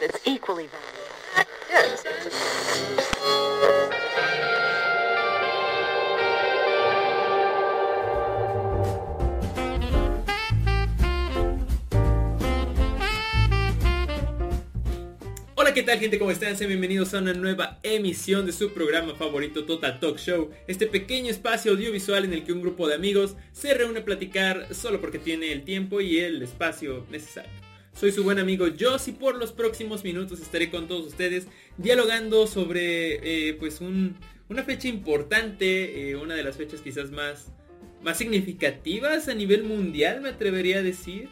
that's ¿qué tal gente? ¿Cómo están? Sean bienvenidos a una nueva emisión de su programa favorito Total Talk Show, este pequeño espacio audiovisual en el que un grupo de amigos se reúne a platicar solo porque tiene el tiempo y el espacio necesario. Soy su buen amigo Joss y por los próximos minutos estaré con todos ustedes dialogando sobre eh, pues un- una fecha importante, eh, una de las fechas quizás más, más significativas a nivel mundial, me atrevería a decir.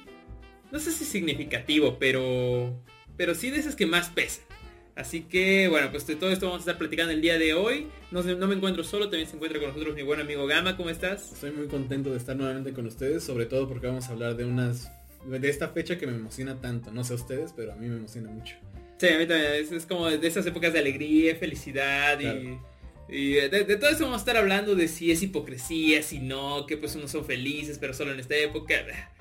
No sé si significativo, pero pero sí de esas que más pesan. Así que bueno, pues de todo esto vamos a estar platicando el día de hoy. No, no me encuentro solo, también se encuentra con nosotros mi buen amigo Gama, ¿cómo estás? Estoy muy contento de estar nuevamente con ustedes, sobre todo porque vamos a hablar de unas de esta fecha que me emociona tanto. No sé a ustedes, pero a mí me emociona mucho. Sí, a mí también, es, es como de esas épocas de alegría, felicidad y... Claro. Y de, de todo eso vamos a estar hablando de si es hipocresía, si no, que pues unos son felices, pero solo en esta época.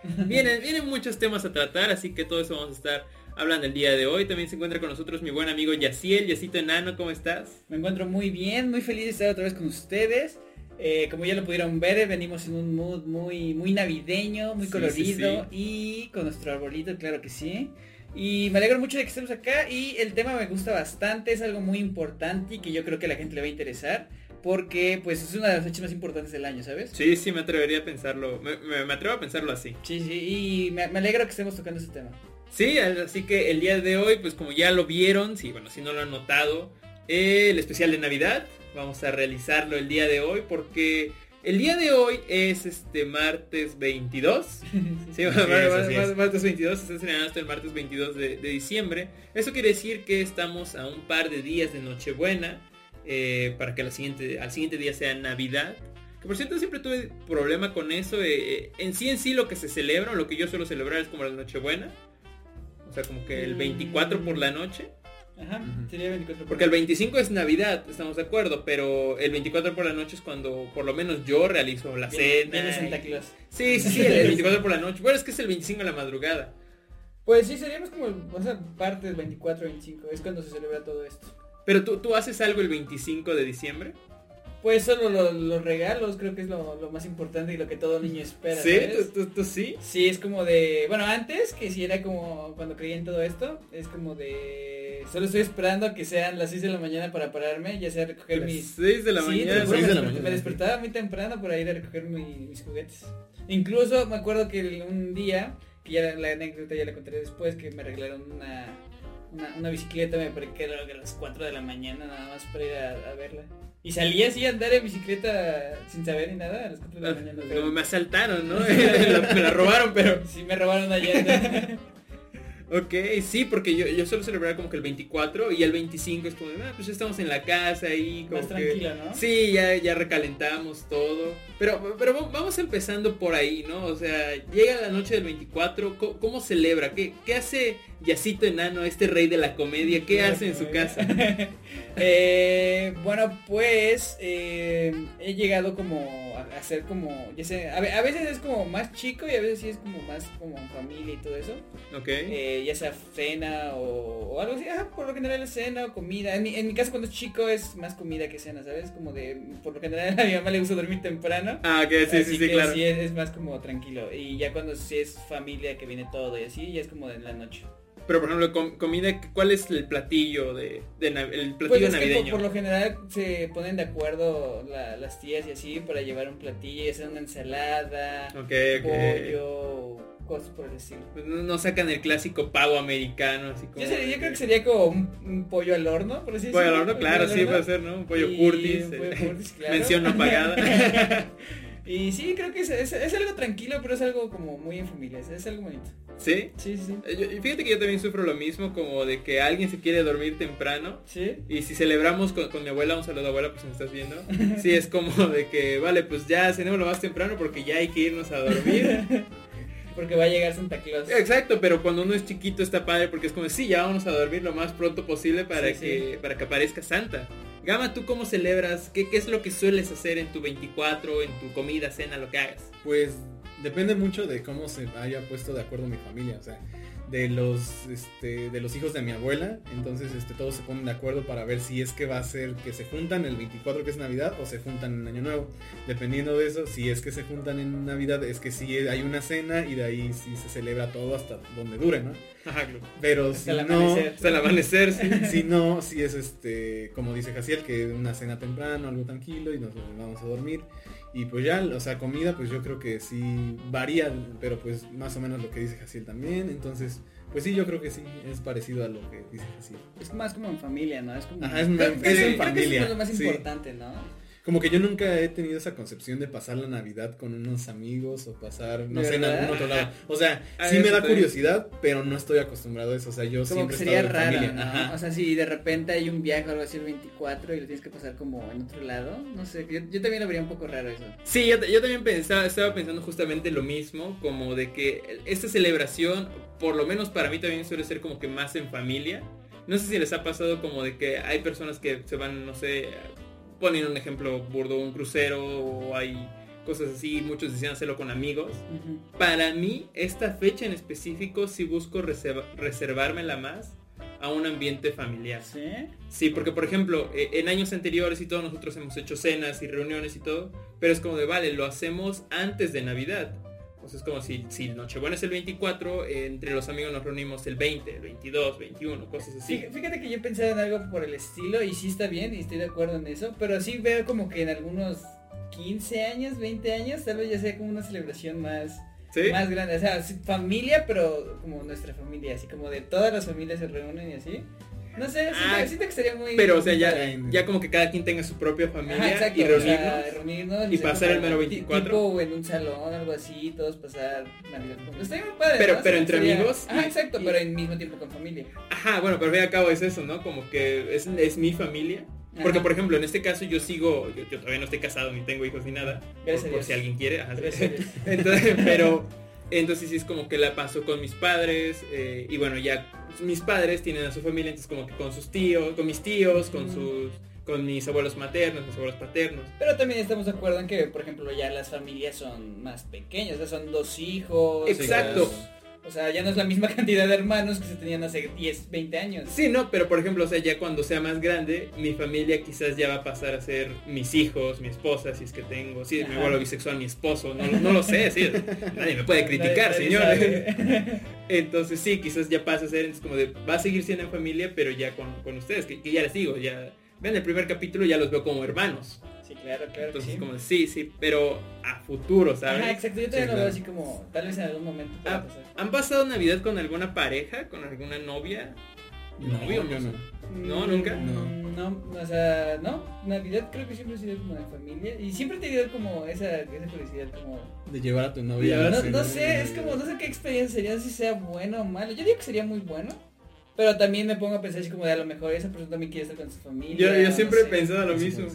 Vienen, vienen muchos temas a tratar, así que todo eso vamos a estar hablando el día de hoy. También se encuentra con nosotros mi buen amigo Yaciel, Yacito Enano, ¿cómo estás? Me encuentro muy bien, muy feliz de estar otra vez con ustedes. Eh, como ya lo pudieron ver, venimos en un mood muy, muy navideño, muy Sí, colorido y con nuestro arbolito, claro que sí. Y me alegro mucho de que estemos acá y el tema me gusta bastante, es algo muy importante y que yo creo que a la gente le va a interesar porque pues es una de las fechas más importantes del año, ¿sabes? Sí, sí, me atrevería a pensarlo, me, me- me atrevo a pensarlo así. Sí, sí, y me, me alegro que estemos tocando ese tema. Sí, así que el día de hoy, pues como ya lo vieron, sí, bueno, si no lo han notado, el especial de Navidad, vamos a realizarlo el día de hoy porque el día de hoy es este martes 22. Sí, es, martes 22, se está estrenando hasta el martes 22 de, de diciembre. Eso quiere decir que estamos a un par de días de Nochebuena eh, para que siguiente, al siguiente día sea Navidad. Que por cierto siempre tuve problema con eso. eh, eh, en sí en sí lo que se celebra, lo que yo suelo celebrar es como la Nochebuena. O sea, como que el 24 por la noche. Ajá, Ujú. sería 24 por Porque el 25 es Navidad, estamos de acuerdo, pero el 24 por la noche es cuando por lo menos yo realizo la Viene- cena. viene Santa Claus. Sí, sí, sí, el 24 por la noche. Bueno, es que es el 25 de la madrugada. Pues sí, seríamos como, o sea, parte del 24, 25, es cuando se celebra todo esto. Pero tú, tú haces algo el 25 de diciembre. Pues solo lo- los regalos creo que es lo, lo más importante y lo que todo niño espera. ¿Sí? ¿sabes? ¿Tú, tú- tú sí? Sí, es como de, bueno, antes que si era como cuando creía en todo esto, es como de, solo estoy esperando a que sean las 6 de la mañana para pararme, ya sea recoger Las mis... 6 de la Sí, mañana. te lo juro, seis de la me, mañana. me despertaba muy temprano para ir a recoger mi- mis juguetes. Incluso me acuerdo que un día, que ya la, la anécdota ya la contaré después, que me regalaron una, una, una bicicleta, me era a las 4 de la mañana nada más para ir a, a verla. Y salí así a andar en bicicleta sin saber ni nada a las 4 de la mañana. No, pero- me asaltaron, ¿no? Me la robaron, pero... Sí, me robaron ayer. Ok, sí, porque yo, yo suelo celebrar como que el 24 y el 25 es como, ah, pues ya estamos en la casa y como Más que... tranquila, ¿no? Sí, ya, ya recalentamos todo. Pero, pero va- vamos empezando por ahí, ¿no? O sea, llega la noche del 24, ¿cómo, cómo celebra? ¿Qué, ¿Qué hace Yacito Enano, este rey de la comedia? ¿Qué hace en su casa? Eh, bueno, pues eh, he llegado como hacer como, ya sé, a, a veces es como más chico y a veces sí es como más como en familia y todo eso. Ok. Eh, ya sea cena o, o algo así, ajá, por lo general es cena o comida. En mi, en mi caso cuando es chico es más comida que cena, ¿sabes? Como de, por lo general a mi mamá le gusta dormir temprano. Ah, ok, sí, así sí, sí, que claro. sí es, es más como tranquilo. Y ya cuando sí es familia que viene todo y así, ya es como de la noche. Pero por ejemplo, com- comida, ¿cuál es el platillo de, de el platillo Pues es que por, navideño? por lo general se ponen de acuerdo la- las tías y así para llevar un platillo, ya sea una ensalada, Ok, ok. pollo, cosas por el estilo. Pues no, no sacan el clásico pavo americano, así como... Yo, sería- yo creo que sería como un, un pollo al horno, por así Pollo al horno, claro, sí puede ser, ¿no? Un pollo Y curtis. un pollo eh, curtis, claro. Mención no pagada. y sí, creo que es, es- es algo tranquilo, pero es algo como muy en familia, es, es algo bonito. ¿Sí? Sí, sí. Eh, yo- y fíjate que yo también sufro lo mismo, como de que alguien se quiere dormir temprano. Sí. Y si celebramos con, con mi abuela, un saludo abuela, pues me estás viendo. Sí, es como de que, vale, pues ya cenemos lo más temprano porque ya hay que irnos a dormir. Porque va a llegar Santa Claus. Exacto, pero cuando uno es chiquito está padre porque es como, sí, ya vamos a dormir lo más pronto posible para, Sí, que, para que aparezca Santa. Gama, ¿tú cómo celebras? ¿Qué, ¿Qué es lo que sueles hacer en tu 24, en tu comida, cena, lo que hagas? Pues depende mucho de cómo se haya puesto de acuerdo mi familia. O sea, de los este, de los hijos de mi abuela. Entonces este, todos se ponen de acuerdo para ver si es que va a ser que se juntan el 24 que es Navidad o se juntan en Año Nuevo. Dependiendo de eso, si es que se juntan en Navidad es que sí hay una cena y de ahí sí se celebra todo hasta donde dure, ¿no? Ajá, claro. Pero Hasta si el no, amanecer. Hasta el amanecer, sí. si no, si es este, como dice Jaciel, que una cena temprano, algo tranquilo y nos vamos a dormir. Y pues ya, o sea, comida, pues yo creo que sí varía, pero pues más o menos lo que dice Jaciel también. Entonces, pues sí, yo creo que sí, es parecido a lo que dice Jaciel. Es más como en familia, ¿no? Es como... Ajá, es creo, creo en creo que eso familia, es lo más sí. importante, ¿no? Como que yo nunca he tenido esa concepción de pasar la Navidad con unos amigos o pasar, no ¿De sé, en algún otro lado. O sea, Ah, sí me da curiosidad, pero no estoy acostumbrado a eso. O sea, yo Como siempre que sería raro, familia. ¿no? O sea, si de repente hay un viaje o algo así el 24 y lo tienes que pasar como en otro lado, no sé, yo, yo también lo vería un poco raro eso. Sí, yo, yo también pensaba, estaba pensando justamente lo mismo, como de que esta celebración, por lo menos para mí también suele ser como que más en familia. No sé si les ha pasado como de que hay personas que se van, no sé, poniendo un ejemplo burdo, un crucero o hay cosas así, muchos decían hacerlo con amigos. Para mí, esta fecha en específico sí busco reserva- reservármela más a un ambiente familiar. ¿Sí? Sí, porque por ejemplo, eh, en años anteriores y todo, nosotros hemos hecho cenas y reuniones y todo, pero es como de, vale, lo hacemos antes de Navidad. O sea, es como si, si Nochebuena es el 24, eh, entre los amigos nos reunimos el 20, el 22, 21, cosas así. Fí- Fíjate que yo pensaba en algo por el estilo y sí está bien y estoy de acuerdo en eso, pero sí veo como que en algunos 15 años, 20 años, tal vez ya sea como una celebración más, ¿Sí? más grande. O sea, familia, pero como nuestra familia, así como de todas las familias se reúnen y así. No sé, siento, Ah, siento que estaría muy... Pero, o sea, ya, ya como que cada quien tenga su propia Ajá, familia exacto, y o reunirnos. sea, reunirnos, y pasar el mero ti- 24. Tipo en un salón, algo así, todos pasar Navidad padre. Pero- ¿no? pero entre sería- amigos Ajá, y- exacto, y- pero al mismo tiempo con familia. Ajá, bueno, pero al fin y al cabo es eso, ¿no? Como que es, es mi familia. Porque, Ajá. por ejemplo, en este caso yo sigo, yo, yo todavía no estoy casado ni tengo hijos ni nada. Gracias por, si alguien quiere. ajá. Gracias. Entonces, pero entonces sí es como que la paso con mis padres eh, y bueno, ya mis padres tienen a su familia, entonces como que con sus tíos, con mis tíos, con sus con mis abuelos maternos, mis abuelos paternos. Pero también estamos de acuerdo en que, por ejemplo, ya las familias son más pequeñas, o sea, son dos hijos. Exacto. O sea, ya no es la misma cantidad de hermanos que se tenían hace 10, 20 años. Sí, no, pero por ejemplo, o sea, ya cuando sea más grande, mi familia quizás ya va a pasar a ser mis hijos, mi esposa, si es que tengo, si me Ajá. vuelvo bisexual, mi esposo, no, no lo sé, sí, nadie me puede criticar, señor. Entonces sí, quizás ya pasa a ser entonces, como de, va a seguir siendo en familia, pero ya con, con ustedes, que, que ya les digo, ya ven el primer capítulo, ya los veo como hermanos. Sí, claro, claro. Entonces sí. como sí, sí, pero a futuro, ¿sabes? Ajá, exacto. Yo todavía Sí, lo veo así como, tal vez en algún momento pueda Ah, pasar. ¿Han pasado Navidad con alguna pareja, con alguna novia? No, ¿Novio? yo no. ¿No, nunca? No. Mm, No, o sea, no. Navidad creo que siempre ha sido como de familia. Y siempre he tenido como esa, esa curiosidad, como. De llevar a tu novia. No, no sé, es como, no sé qué experiencia sería, si sea bueno o malo. Yo digo que sería muy bueno. Pero también me pongo a pensar así como de a lo mejor esa persona también quiere estar con su familia. Yo, yo no siempre he sé. pensado lo Sí, mismo.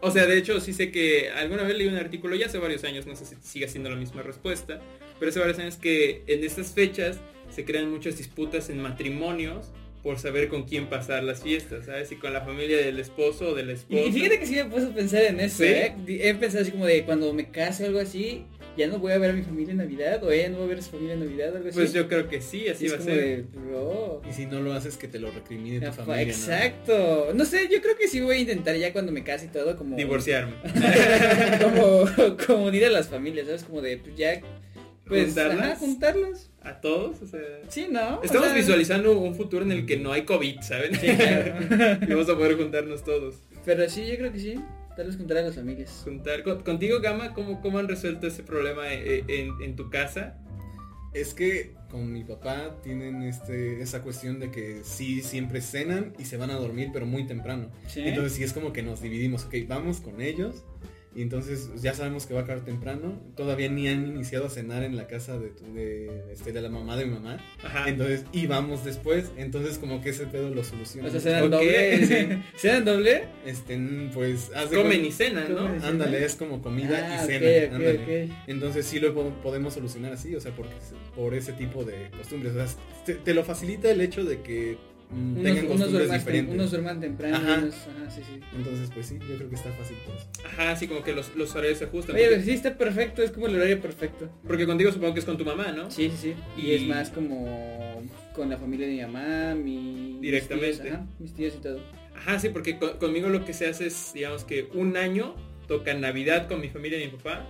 O sea, de hecho, sí sé que alguna vez leí un artículo, ya hace varios años, no sé si sigue siendo la misma respuesta, pero hace varios años que en estas fechas se crean muchas disputas en matrimonios por saber con quién pasar las fiestas, ¿sabes? Si con la familia del esposo o de la Y, esposa. y fíjate que sí me puse a pensar en eso, ¿Sí? ¿eh? He pensado así como de cuando me case o algo así, ya no voy a ver a mi familia en Navidad, o ella no va a ver a su familia en Navidad, algo así. Pues yo creo que sí, así es va a ser. de, bro. Y si no lo haces, que te lo recrimine tu Afa- familia. Exacto. ¿no? sé, yo creo que sí voy a intentar ya cuando me case y todo como Divorciarme. como como unir a las familias, ¿sabes? Como de pues ya pues ¿Juntarlas? ajá, juntarlas. A todos, o sea. Sí, ¿no? O Estamos sea, visualizando un futuro en el que no hay COVID, ¿saben? Sí, claro. y vamos a poder juntarnos todos. Pero sí, yo creo que sí. Tal vez juntar a las familias. Juntar. Con- contigo, Gama, ¿cómo, ¿cómo han resuelto ese problema eh, en, en tu casa? Es que con mi papá tienen este, esa cuestión de que sí siempre cenan y se van a dormir, pero muy temprano. Sí. Entonces sí es como que nos dividimos, ok, vamos con ellos. Y entonces ya sabemos que va a acabar temprano. Todavía ni han iniciado a cenar en la casa de, tu- de, de, este, de la mamá de mi mamá. Ajá. Entonces, y vamos después. Entonces como que ese pedo lo soluciona. o sea, Ok. doble. Sí. ¿Se dan doble? Este, pues, haz de Comen y cenan, ¿no? Ándale, es como comida Ah, y ok, cena. ándale. Entonces sí lo po- podemos solucionar así, o sea, porque por ese tipo de costumbres. O sea, te, te lo facilita el hecho de que Unos, tengan unos, costumbres duerman, tem- diferentes. unos duerman temprano, Ajá. unos- ajá, sí, sí. Entonces, pues sí, yo creo que está fácil por eso. Ajá, así como que los, los horarios se ajustan. Oye, porque, sí está perfecto, es como el horario perfecto. porque contigo supongo que es con tu mamá, ¿no? Sí, sí, sí. Y, Y- es más como con la familia de mi mamá, mi... Directamente. Mis tíos, ajá, mis tíos y todo. Ajá, sí, porque con- conmigo lo que se hace es, digamos que un año toca Navidad con mi familia y mi papá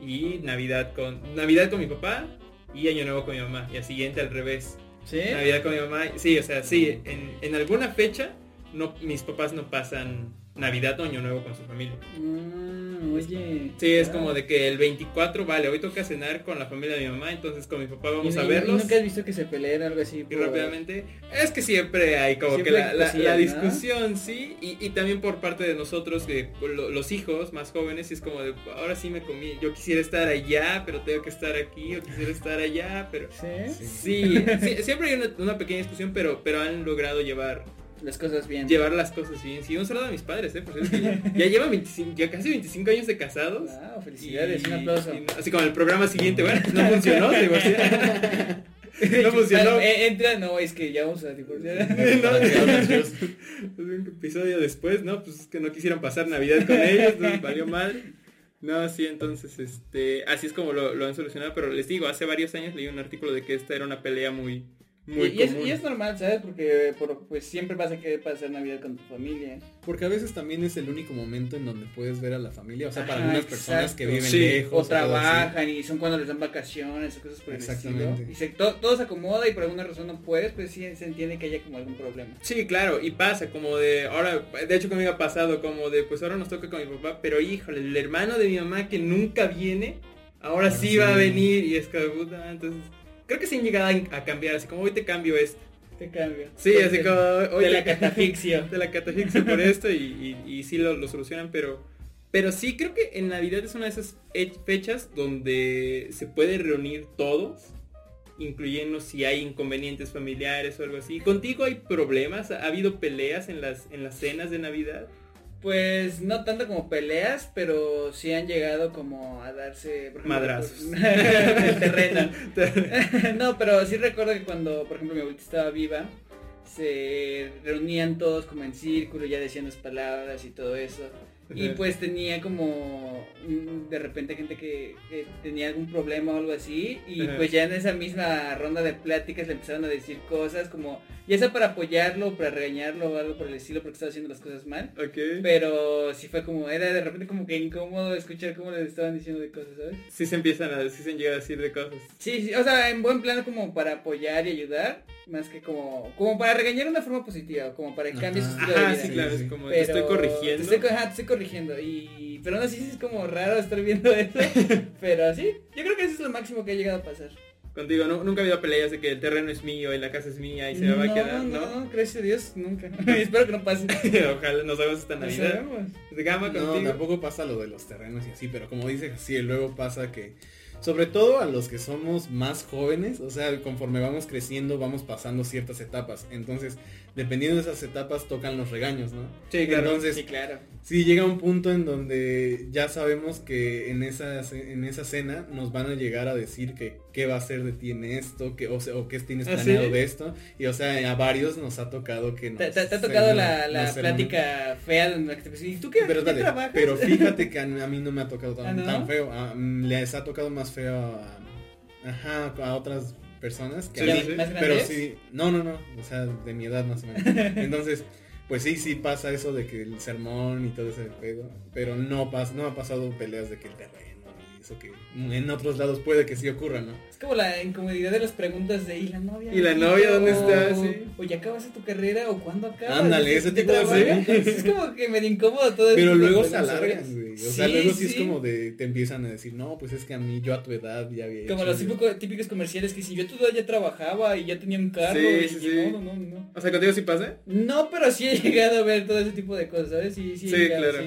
y Navidad con Navidad con mi papá y Año Nuevo con mi mamá y al siguiente al revés. ¿Sí? Navidad con mi mamá, sí, o sea, sí, en, en alguna fecha no mis papás no pasan Navidad o Año Nuevo con su familia. Mm, oye. Sí, es como de que el 24, vale, hoy toca cenar con la familia de mi mamá, entonces con mi papá vamos ¿Y- a y verlos. ¿Nunca has visto que se peleen algo así? Y rápidamente, es que siempre hay como Siempre que la, discusión, sí, y, y también por parte de nosotros, que lo- los hijos más jóvenes, es como de, ahora sí me comí, yo quisiera estar allá, pero tengo que estar aquí, o quisiera estar allá, pero... ¿Sí? Sí, sí, siempre hay una, una pequeña discusión, pero, pero han logrado llevar, Las cosas bien. llevar las cosas bien. Sí, un saludo a mis padres, ¿eh? Por que ya, ya llevan 25, ya casi 25 años de casados. Wow, felicidades, Y- un aplauso. y así como el programa siguiente, bueno, no funcionó, se no funcionó. Eh, entra, no, es que ya vamos a divorciar. Un episodio después, ¿no? Pues es que no quisieran pasar Navidad con ellos, nos valió mal. No, sí, entonces, este, así es como lo, lo han solucionado, pero les digo, hace varios años leí un artículo de que esta era una pelea muy, muy y, y es, común. y es normal, ¿sabes? Porque por- pues siempre vas a querer pasar Navidad con tu familia. Porque a veces también es el único momento en donde puedes ver a la familia. O sea, para Ajá, algunas personas que viven Sí, lejos. O trabajan y son cuando les dan vacaciones o cosas por el Exactamente. estilo. Y se, to- todo se acomoda y por alguna razón no puedes, pues sí se entiende que haya como algún problema. Sí, claro, y pasa como de, ahora, de hecho conmigo ha pasado como de, pues ahora nos toca con mi papá, pero híjole, el hermano de mi mamá que nunca viene, ahora Ahora sí, sí. va a venir y es que, puta, entonces, creo que sí han llegado a, cambiar, así como hoy te cambio esto. Te cambia. Sí, así como hoy De la catafixio. de la catafixia por esto y, y, y sí lo, lo solucionan, pero pero sí creo que en Navidad es una de esas fechas donde se puede reunir todos, incluyendo si hay inconvenientes familiares o algo así. ¿Contigo hay problemas? ¿Ha habido peleas en las en las cenas de Navidad? Pues no tanto como peleas, pero sí han llegado como a darse por ejemplo, Madrazos. por- el terreno. no, pero sí recuerdo que cuando, por ejemplo, mi abuelita estaba viva, se reunían todos como en círculo, ya decían las palabras y todo eso. Y pues tenía como mm, de repente gente que, que tenía algún problema o algo así y Ajá. pues ya en esa misma ronda de pláticas le empezaron a decir cosas como ya sea para apoyarlo, para regañarlo o algo por el estilo porque estaba haciendo las cosas mal. Ok. Pero sí fue como, era de repente como que incómodo escuchar cómo les estaban diciendo de cosas, ¿sabes? Sí se empiezan a, sí se han llegado a decir de cosas. Sí, sí, o sea, en buen plan como para apoyar y ayudar, más que como, como para regañar de una forma positiva, como para que cambie su estilo Ajá, de vida. sí, claro, Sí, es como te estoy corrigiendo. Te estoy, co- ajá, te estoy corrigiendo. Y, pero aún así sí es como raro estar viendo eso. pero sí, yo creo que eso es lo máximo que ha llegado a pasar. Contigo, ¿no? nunca ha habido peleas de que el terreno es mío y la casa es mía y se me va a quedar, ¿no? No, no, gracias a Dios, nunca. espero que no pase. Ojalá nos hagamos esta No Navidad. sabemos. De gama No, contigo. tampoco pasa lo de los terrenos y así, pero como dice sí, luego pasa que, sobre todo a los que somos más jóvenes, o sea, conforme vamos creciendo, vamos pasando ciertas etapas. Entonces, dependiendo de esas etapas, tocan los regaños, ¿no? Sí, claro. Entonces, Sí, claro. Sí, llega un punto en donde ya sabemos que en esa, en esa cena nos van a llegar a decir que qué va a ser de ti en esto, que, o, sea, o qué tienes ¿Ah, planeado sí? de esto. Y o sea, a varios nos ha tocado que nos... ¿Te, te- te ha tocado la, la plática fea en la que te ¿y tú qué, Pero, qué trabajas? pero fíjate que a, a mí no me ha tocado tan, ¿Ah, no? tan feo. A- mm, les ha tocado más feo a, ajá, a otras personas que Sí, a ¿Ya mí. sí. más Pero sí, no, no, no, o sea, de mi edad más o menos. Entonces, pues sí, sí pasa eso de que el sermón y todo ese pedo, pero no pas, no ha pasado peleas de que el terreno eso que en otros lados puede que sí ocurra, ¿no? Es como la incomodidad de las preguntas de ¿y la novia? ¿Y la novia dónde está? Sí. O ya acabaste tu carrera o cuándo acabas. Ándale, ¿Y ese tipo de. Es como que me incómodo todo Pero tipo de luego se alargan, güey. O sea, luego sí, es como de, te empiezan a decir, no, pues es que a mí, yo a tu edad ya había Como los típicos, típicos comerciales que si yo a tu edad ya trabajaba y ya tenía un carro Sí, y sí, y sí. no, no, no. O sea, contigo sí pasa. No, pero sí he llegado a ver todo ese tipo de cosas, ¿sabes? Sí, sí, Sí, claro.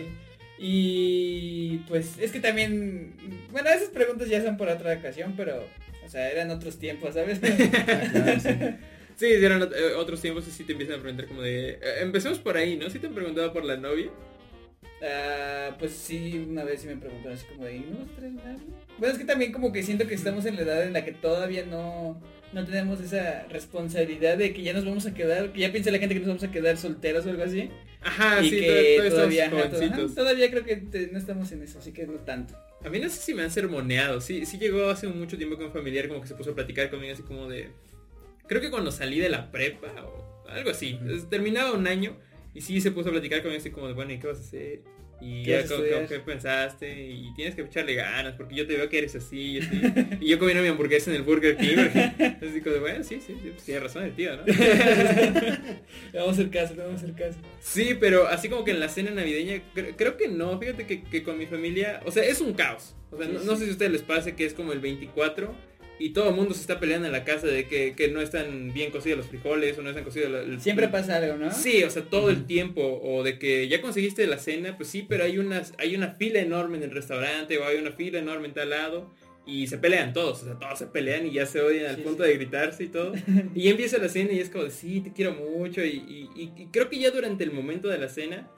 Sí. Y pues es que también, bueno, esas preguntas ya son por otra ocasión, pero, o sea, eran otros tiempos, ¿sabes? Ah, claro, sí. Sí, eran eh, otros tiempos y sí te empiezan a preguntar como de... eh, empecemos por ahí, ¿no? Si te han preguntado por la novia. Ah, pues sí, una vez sí me preguntaron así como de, ¿no? Bueno, es que también como que siento que estamos en la edad en la que todavía no, no tenemos esa responsabilidad de que ya nos vamos a quedar, que ya piensa la gente que nos vamos a quedar solteros o algo así. Ajá, y sí, que to- todos todavía, estamos ajá, to- ajá, jovencitos. todavía creo que te- no estamos en eso, así que no tanto. A mí no sé si me han sermoneado. Sí, sí llegó hace mucho tiempo con un familiar como que se puso a platicar conmigo así como de... Creo que cuando salí de la prepa o algo así. Terminaba un año y sí se puso a platicar conmigo así como de, bueno, ¿y qué vas a hacer? Y ¿Qué ya que pensaste y tienes que echarle ganas porque yo te veo que eres así y así. y yo comiendo mi hamburguesa en el Burger King. como de, bueno, sí, sí, sí, pues tiene razón el tío, ¿no? Le vamos a hacer caso, le vamos a hacer caso. Sí, pero así como que en la cena navideña, cre- creo que no, fíjate que, que con mi familia, o sea, es un caos. O sea, Sí, no, sí. no sé si a ustedes les pase que es como el 24 y todo el mundo se está peleando en la casa de que, que no están bien cocidos los frijoles o no están cocidos los... el- Siempre pasa algo, ¿no? Sí, o sea, todo el tiempo, o de que ya conseguiste la cena, pues sí, pero hay una, hay una fila enorme en el restaurante o hay una fila enorme en tal lado y se pelean todos, o sea, todos se pelean y ya se odian al Sí, punto sí. de gritarse y todo. Y ya empieza la cena y es como de, sí, te quiero mucho y, y- y- y creo que ya durante el momento de la cena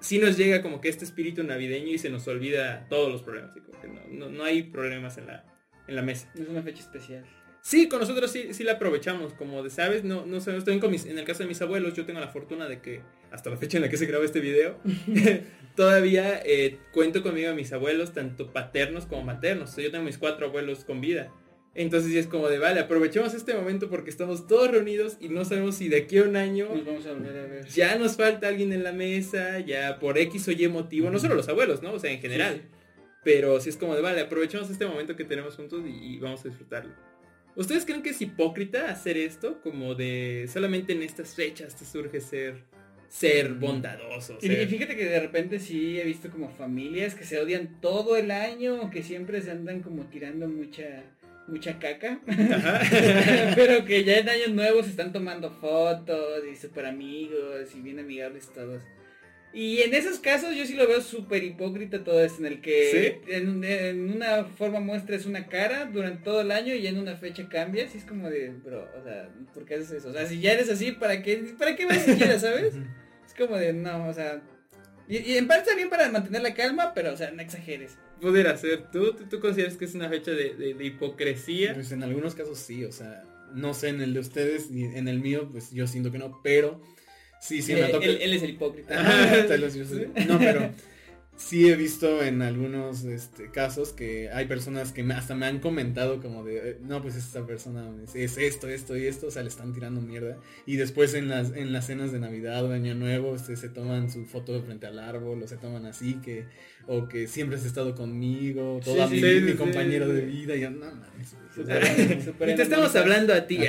sí nos llega como que este espíritu navideño y se nos olvida todos los problemas, y como que no, no, no hay problemas en la, en la mesa. Es una fecha especial. Sí, con nosotros sí, sí la aprovechamos, como de, ¿sabes? No, no sé, estoy con mis- en el caso de mis abuelos, yo tengo la fortuna de que hasta la fecha en la que se graba este video, todavía eh, cuento conmigo a mis abuelos, tanto paternos como maternos. O sea, yo tengo mis cuatro abuelos con vida. Entonces es como de, vale, aprovechemos este momento porque estamos todos reunidos y no sabemos si de aquí a un año Nos vamos a volver a ver. ya nos falta alguien en la mesa, ya por X o Y motivo, no solo los abuelos, ¿no? O sea, en general. Sí, Pero sí es como de, vale, aprovechemos este momento que tenemos juntos y, y vamos a disfrutarlo. ¿Ustedes creen que es hipócrita hacer esto? Como de solamente en estas fechas te surge ser ser Mm. bondadoso. Y, ser- y fíjate que de repente sí he visto como familias que se odian todo el año, que siempre se andan como tirando mucha mucha caca, pero que ya en años nuevos están tomando fotos y super amigos y bien amigables todos. Y en esos casos yo sí lo veo súper hipócrita todo esto, en el que en, en una forma muestras una cara durante todo el año y en una fecha cambias y es como de, bro, o sea, ¿por qué haces eso? O sea, si ya eres así, ¿para qué, para qué vas siquiera, sabes? Es como de, no, o sea... Y, y en parte está bien para mantener la calma, pero, o sea, no exageres. Pudiera ser. ¿Tú, tú, tú consideras que es una fecha de, de- de hipocresía? Pues en algunos casos sí, o sea, no sé en el de ustedes y en el mío, pues yo siento que no, pero sí, sí me Eh, toca. él, él es el hipócrita. No, pero sí he visto en algunos este, casos que hay personas que hasta me han comentado como de, eh, no, pues esta persona es, es esto, esto y esto, o sea, le están tirando mierda. Y después en las, en las cenas de Navidad o de Año Nuevo, este, se toman su foto frente al árbol o se toman así, que o que siempre has estado conmigo, toda Sí, mi, sí, mi sí, compañero de vida, y yo, no mames. güey". O sea, Súper- súper Y te estamos hablando a ti.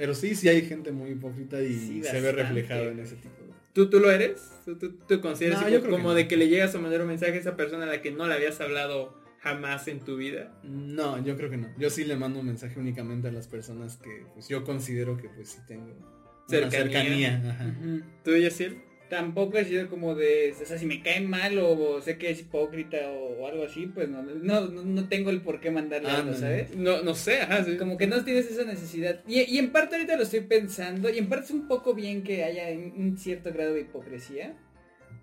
Pero sí, sí hay gente muy hipócrita y Sí, se ve reflejado en ese tipo de... ¿Tú, ¿Tú lo eres? ¿Tú, tú, tú consideras No, como, que no. de que le llegas a mandar un mensaje a esa persona a la que no le habías hablado jamás en tu vida? No, yo creo que no. Yo sí le mando un mensaje únicamente a las personas que pues yo considero que pues sí tengo una Cercanía. cercanía. ajá. ¿Tú, Yaciel? Tampoco he sido como de, o sea, si me cae mal o, o sé que es hipócrita o, o algo así, pues no, no, no, tengo el por qué mandarle algo, Ándale. ¿sabes? No, no sé, ajá, sí. Como que no tienes esa necesidad. Y, y en parte ahorita lo estoy pensando, y en parte es un poco bien que haya un cierto grado de hipocresía,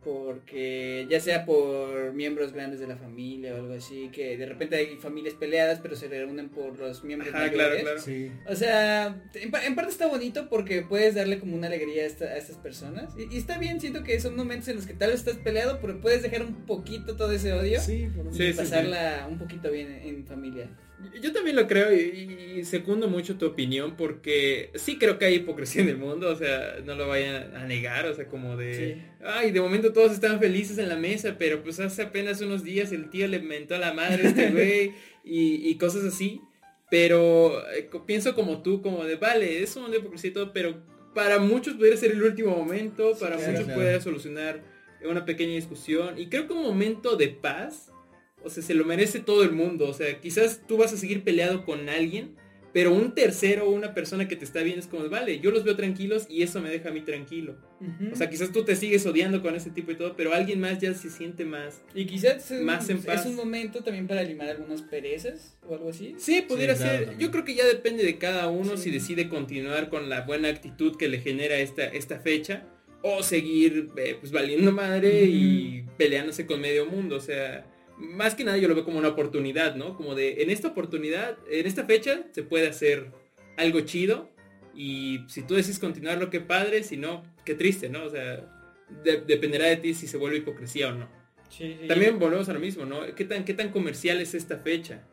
porque ya sea por miembros grandes de la familia o algo así, que de repente hay familias peleadas, pero se reúnen por los miembros Ajá, mayores. claro, claro. Sí. O sea, en, pa- en parte está bonito porque puedes darle como una alegría a, esta- a estas personas. Y, y está bien, siento que son momentos en los que tal vez estás peleado, pero puedes dejar un poquito todo ese odio Sí, por y Sí, sí, pasarla un poquito bien en, en familia. Yo también lo creo y, y secundo mucho tu opinión porque sí creo que hay hipocresía en el mundo, o sea, no lo vayan a negar, o sea, como de, Sí. ay, de momento todos están felices en la mesa, pero pues hace apenas unos días el tío le mentó a la madre a este güey y, y cosas así, pero eh, pienso como tú, como de, vale, es un hipocresía y todo, pero para muchos pudiera ser el último momento, Sí, para claro, muchos claro. pudiera solucionar una pequeña discusión y creo que un momento de paz o sea, se lo merece todo el mundo. O sea, quizás tú vas a seguir peleado con alguien, pero un tercero o una persona que te está viendo es como, vale, yo los veo tranquilos y eso me deja a mí tranquilo. O sea, quizás tú te sigues odiando con ese tipo y todo, pero alguien más ya se siente más. y quizás es, más en paz. es un momento también para limar algunas perezas o algo así. Sí, pudiera Sí, claro, ser. también. Yo creo que ya depende de cada uno Sí. si decide continuar con la buena actitud que le genera esta, esta fecha o seguir eh, pues valiendo madre y peleándose con medio mundo. O sea, más que nada yo lo veo como una oportunidad, ¿no? Como de, en esta oportunidad, en esta fecha, se puede hacer algo chido. Y si tú decides continuarlo, qué padre, si no, qué triste, ¿no? O sea, de- dependerá de ti si se vuelve hipocresía o no. Sí, sí. También volvemos a lo mismo, ¿no? ¿Qué tan, qué tan comercial es esta fecha?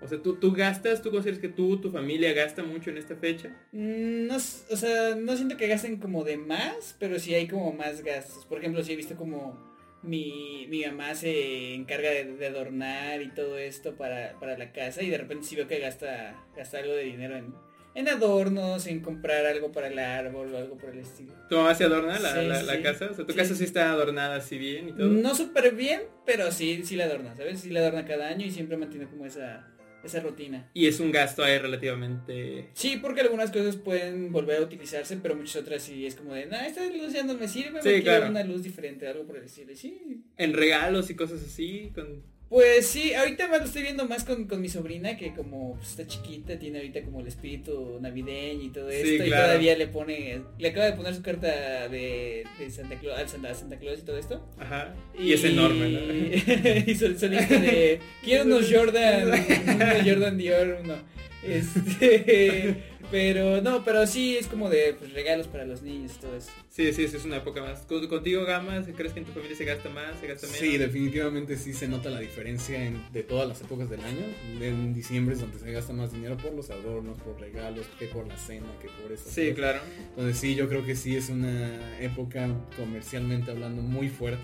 O sea, ¿tú, tú gastas, tú consideras que tú, tu familia gasta mucho en esta fecha? Mm, No, o sea, no siento que gasten como de más, pero sí hay como más gastos. Por ejemplo, sí he visto como mi, mi mamá se encarga de, de adornar y todo esto para, para la casa y de repente sí veo que gasta, gasta algo de dinero en, en adornos, en comprar algo para el árbol o algo por el estilo. ¿Tu mamá se adorna la, Sí, la- la sí. casa? O sea, tu Sí. casa sí está adornada así bien y todo. No súper bien, pero sí, sí la adorna, ¿sabes? Sí la adorna cada año y siempre mantiene como esa, esa rutina. Y es un gasto ahí relativamente... Sí, porque algunas cosas pueden volver a utilizarse, pero muchas otras sí es como de, no, esta luz ya no me sirve, Sí, me quiero claro. una luz diferente, algo por. Y sí, En regalos y cosas así. Con... pues sí, ahorita más lo estoy viendo más con, con mi sobrina, que como pues, está chiquita, tiene ahorita como el espíritu navideño y todo Sí, esto, y todavía le pone, le acaba de poner su carta de, de Santa Claus, al Santa, Santa Claus y todo esto. Ajá. Y, es enorme, ¿no? y solista de quiero unos Jordan unos Jordan Dior uno este pero no pero sí es como de pues, regalos para los niños y todo eso Sí, sí, sí, es una época más. Con- Contigo, Gama, ¿crees que en tu familia se gasta más, se gasta menos? Sí, definitivamente sí se nota la diferencia en- de todas las épocas del año. En diciembre es donde se gasta más dinero por los adornos, por regalos, que por la cena, que por eso. Sí, claro. Entonces sí, yo creo que sí es una época comercialmente hablando muy fuerte.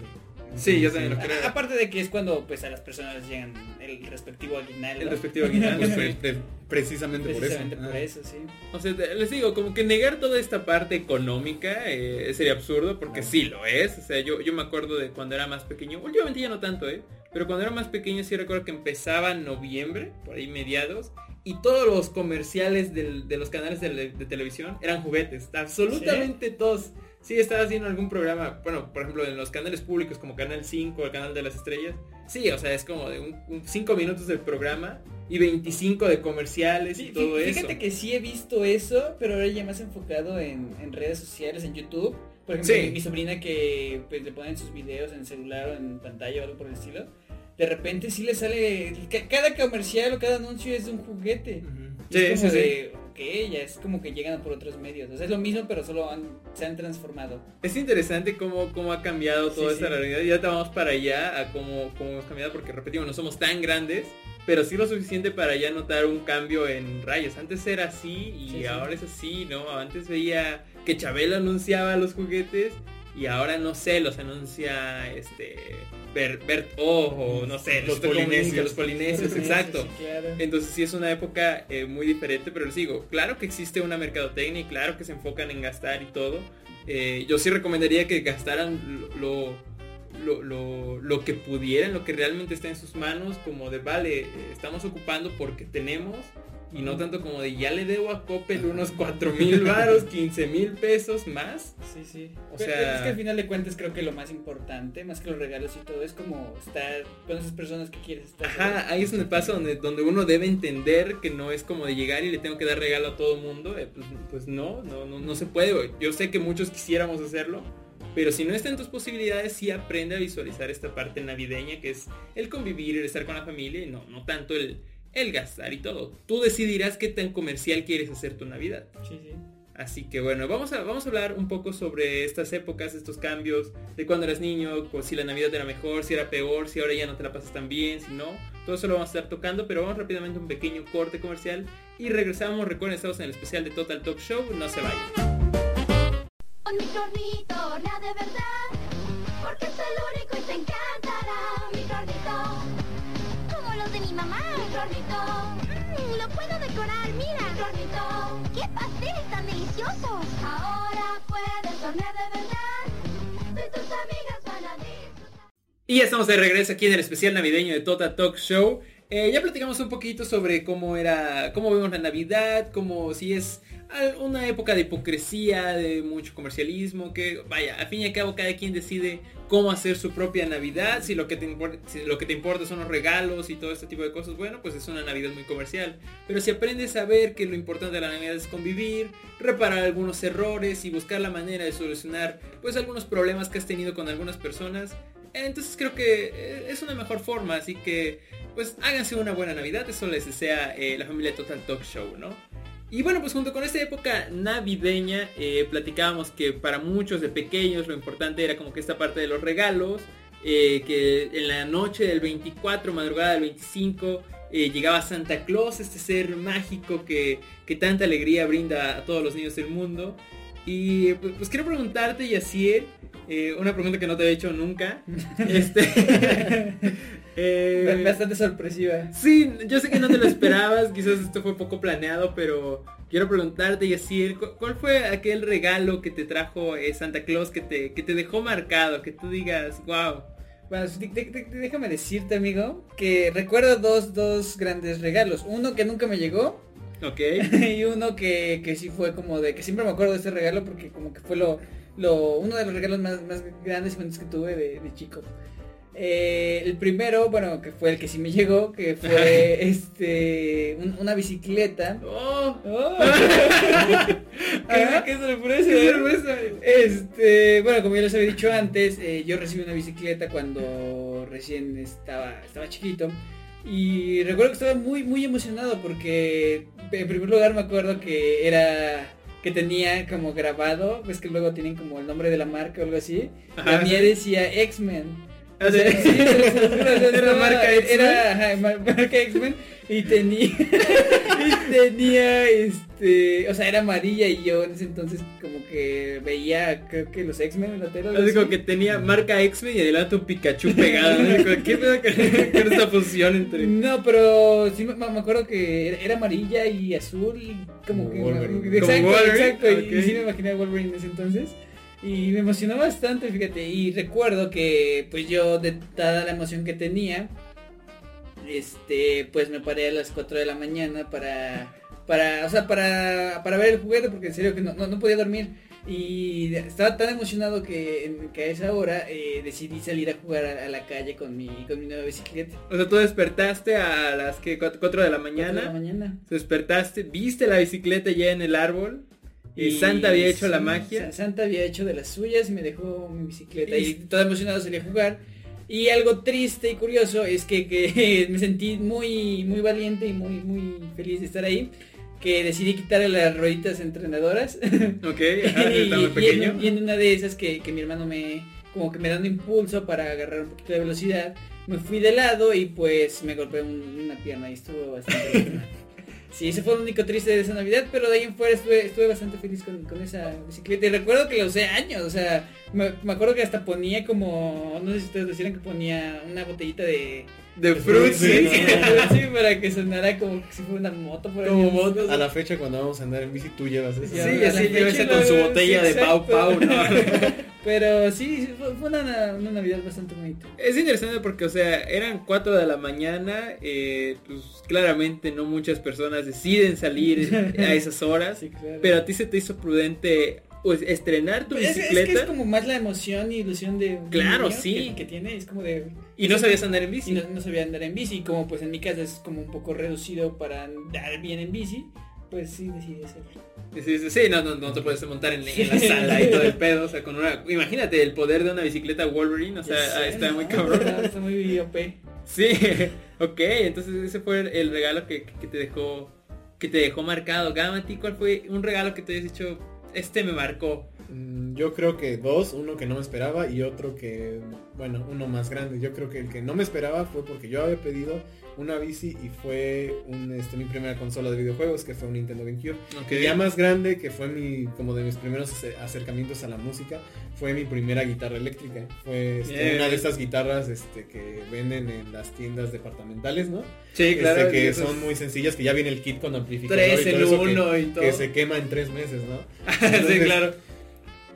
Sí, yo también lo creo. A- aparte de que es cuando pues a las personas les llegan el respectivo aguinaldo El respectivo Pues, aguinaldo. pre- pre- precisamente, precisamente por por eso. eso, sí O sea, les digo, como que negar toda esta parte económica eh, sería absurdo porque sí lo es. O sea, yo, yo me acuerdo de cuando era más pequeño, últimamente ya no tanto, ¿eh? Pero cuando era más pequeño sí recuerdo que empezaba en noviembre, por ahí mediados, y todos los comerciales del- de los canales de, de televisión eran juguetes. Absolutamente todos. Sí, estaba haciendo algún programa, bueno, por ejemplo, en los canales públicos como Canal 5, el Canal de las Estrellas. Sí, o sea, es como de 5 minutos del programa y 25 de comerciales y todo eso. Fíjate que sí he visto eso, pero ahora ya más enfocado en, en redes sociales, en YouTube. Por ejemplo, Sí. mi, sobrina que pues, le ponen sus videos en el celular o en pantalla o algo por el estilo. De repente sí le sale, ca- cada comercial o cada anuncio es de un juguete. Es como sí, sí. de, ok, ya es como que llegan por otros medios. O sea, es lo mismo, pero solo han- se han transformado. Es interesante cómo, cómo ha cambiado toda Sí, esta sí. realidad. Ya te vamos para allá a cómo, cómo hemos cambiado, porque repetimos, no somos tan grandes, pero sí lo suficiente para ya notar un cambio en rayos. Antes era así y sí. ahora es así, ¿no? Antes veía que Chabelo anunciaba los juguetes y ahora no sé, los anuncia este Bert, Bert O o no sé, Los los polinesios, los polinesios, exacto. Sí, claro. Entonces sí es una época eh, muy diferente, pero les digo, claro que existe una mercadotecnia y claro que se enfocan en gastar y todo. Eh, yo sí recomendaría que gastaran lo, lo, lo, lo que pudieran, lo que realmente está en sus manos, como de, vale, eh, estamos ocupando porque tenemos y no tanto como de, ya le debo a Coppel unos 4 mil varos, 15 mil pesos más. Sí, sí. O Pero sea- es que al final de cuentas creo que lo más importante, más que los regalos y todo, es como estar con esas personas que quieres estar. Ajá, ahí es donde pasa, donde, donde uno debe entender que no es como de llegar y le tengo que dar regalo a todo mundo. eh, pues, pues no, no, no, no se puede. Yo sé que muchos quisiéramos hacerlo, pero si no está en tus posibilidades, sí aprende a visualizar esta parte navideña que es el convivir, el estar con la familia y no, no tanto el, el gastar y todo. Tú decidirás qué tan comercial quieres hacer tu Navidad. Sí, sí. Así que bueno, vamos a, vamos a hablar un poco sobre estas épocas, estos cambios, de cuando eras niño, pues, si la Navidad era mejor, si era peor, si ahora ya no te la pasas tan bien, si no. Todo eso lo vamos a estar tocando, pero vamos rápidamente a un pequeño corte comercial y regresamos. Recuerden, estamos en el especial de Total Talk Show, no se vayan. Con mi chorrito, la de verdad, porque es el único y te encantará. Mi chorrito, como los de mi mamá. Y ya estamos de regreso aquí en el especial navideño de Total Talk Show. Eh, ya platicamos un poquito sobre cómo era, cómo vemos la Navidad, como si es una época de hipocresía, de mucho comercialismo, que vaya, al fin y al cabo cada quien decide cómo hacer su propia Navidad, si lo que te importa, lo que te importa son los regalos y todo este tipo de cosas, bueno, pues es una Navidad muy comercial. Pero si aprendes a ver que lo importante de la Navidad es convivir, reparar algunos errores y buscar la manera de solucionar pues algunos problemas que has tenido con algunas personas, Entonces creo que eh, es una mejor forma, así que pues háganse una buena Navidad, eso les desea eh, la familia Total Talk Show, ¿no? Y bueno, pues junto con esta época navideña, eh, platicábamos que para muchos de pequeños lo importante era como que esta parte de los regalos, eh, que en la noche del 24, madrugada del 25, eh, llegaba Santa Claus, este ser mágico que, que tanta alegría brinda a todos los niños del mundo. Y pues, pues quiero preguntarte, Yacier, eh, una pregunta que no te he hecho nunca. este, eh, Bastante sorpresiva. Sí, yo sé que no te lo esperabas, quizás esto fue poco planeado, pero quiero preguntarte, Yacier, ¿cu- ¿cuál fue aquel regalo que te trajo eh, Santa Claus que te, que te dejó marcado? Que tú digas, wow. Bueno, déjame decirte, amigo, que recuerdo dos, dos grandes regalos. Uno que nunca me llegó Ok. y uno que, que sí fue como de que siempre me acuerdo de este regalo porque como que fue lo, lo uno de los regalos más, más grandes y que tuve de, de chico. Eh, el primero, bueno, que fue el que sí me llegó, que fue este un- una bicicleta. Oh. Oh. Qué, qué sorpresa, Qué sorpresa. Este, bueno, como ya les había dicho antes, eh, yo recibí una bicicleta cuando recién estaba, estaba chiquito. Y recuerdo que estaba muy, muy emocionado porque en primer lugar me acuerdo que era que tenía como grabado, ves que luego tienen como el nombre de la marca o algo así. Ajá. La mía decía X-Men. Ah, O sea, ¿sí? ¿Era? Era marca X-Men y tenía y tenía este, o sea, era amarilla y yo en ese entonces como que veía creo que los X-Men en la tele. Así como que tenía marca X-Men y adelante un Pikachu pegado. ¿Qué pedo con, esta fusión entre... No, pero sí me, me acuerdo que era, era amarilla y azul y como Como que Wolverine. exacto, Como Wolverine, exacto, y- ok. y, sí me imaginé a Wolverine en ese entonces. Y me emocionó bastante, fíjate, y recuerdo que pues yo de toda la emoción que tenía, este, pues me paré a las 4 de la mañana para, para, o sea, para, para ver el juguete, porque en serio que no, no, no podía dormir. Y estaba tan emocionado que, en- que a esa hora eh, decidí salir a jugar a, a la calle con mi, con mi nueva bicicleta. O sea, tú despertaste a las que 4 de la Cuatro de la mañana. mañana. Despertaste, viste la bicicleta ya en el árbol. Y Santa había hecho la magia. Sa- Santa había hecho de las suyas y me dejó mi bicicleta. Y todo emocionado salí a jugar. Y algo triste y curioso es que, que me sentí muy, muy valiente y muy, muy feliz de estar ahí. Que decidí quitarle las rueditas entrenadoras. Ok, ajá, y, muy y pequeño. en, y en una de esas que, que mi hermano me como que me dando impulso para agarrar un poquito de velocidad me fui de lado y pues me golpeé un- una pierna y estuvo bastante. Sí, ese fue lo único triste de esa Navidad, pero de ahí en fuera estuve, bastante feliz con, esa bicicleta. Y recuerdo que la usé años, o sea, me acuerdo que hasta ponía como, no sé si ustedes decían que ponía una botellita de... De fruit, Sí, sí. no. sí, para que sonara como si fuera una moto por ahí. Como moto. A la fecha cuando vamos a andar en bici tú llevas eso. Sí, así llévese con su sí, botella de Pau. Pau, ¿no? Pero sí, fue fue una, una Navidad bastante bonita. Es interesante porque, o sea, eran 4 de la mañana, eh, pues claramente no muchas personas deciden salir a esas horas, Sí, claro. pero a ti se te hizo prudente pues, estrenar tu Es, es bicicleta que es como más la emoción y ilusión de un Claro, niño sí. que, que tiene, es como de... y no sabías andar en Y bici. no, no sabía andar en bici, como pues en mi casa es como un poco reducido para andar bien en bici, pues sí decidí hacerlo. Sí, sí, sí, no, no, no te puedes montar en, en la sala y todo el pedo, o sea, con una... Imagínate el poder de una bicicleta Wolverine, o sea, sé, está ¿no? muy cabrón. Está, muy OP. Sí, ok, entonces ese fue el, el regalo que, que te dejó que te dejó marcado. Gama, ¿a ti cuál fue un regalo que te hayas dicho, este me marcó? Mm, Yo creo que dos, uno que no me esperaba y otro que, bueno, uno más grande. Yo creo que el que no me esperaba fue porque yo había pedido una bici y fue un, este, mi primera consola de videojuegos, que fue un Nintendo GameCube. Ok. Y ya más grande, que fue mi, como de mis primeros ace- acercamientos a la música, fue mi primera guitarra eléctrica. Fue este, una de estas guitarras este, que venden en las tiendas departamentales, ¿no? Sí, Este, claro. que esos son muy sencillas, que ya viene el kit con amplificador Tres y todo en eso que- uno y todo. que se quema en tres meses, ¿no? sí, claro.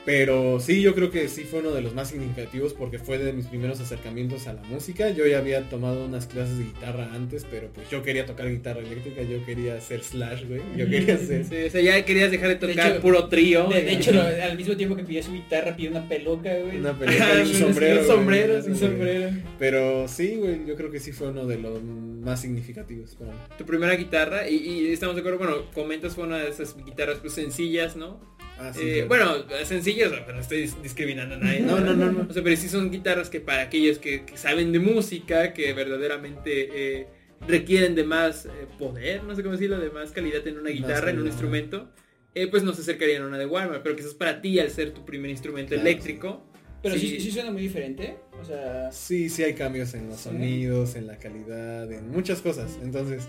Pero sí, yo creo que sí fue uno de los más significativos porque fue de mis primeros acercamientos a la música. Yo ya había tomado unas clases de guitarra antes, pero pues yo quería tocar guitarra eléctrica, yo quería hacer slash, güey. Yo quería hacer... Sí, o sea, ya querías dejar de De tocar hecho- puro trío. De, de hecho, al mismo tiempo que pidió su guitarra, pidió una peluca, güey. Una pelota y un Un sombrero. güey. sombrero, Un sombrero. Pero sí, güey, yo creo que sí fue uno de los más significativos para mí. tu primera guitarra y, y estamos de acuerdo, bueno, comentas fue una de esas guitarras pues sencillas, ¿no? Ah, sí, Eh, claro. Bueno, sencillas, no estoy dis- discriminando a nadie. No, no, no, no. O sea, pero sí son guitarras que para aquellos que, que saben de música, que verdaderamente eh, requieren de más eh, poder, no sé cómo decirlo, de más calidad en una Más guitarra, en un calidad. instrumento, eh, pues no se acercarían a una de Walmart. Pero quizás para ti, al ser tu primer instrumento Claro, eléctrico, Pero sí. Sí. sí suena muy diferente. O sea, Sí, sí hay cambios en los Sí. sonidos, en la calidad, en muchas cosas. Entonces,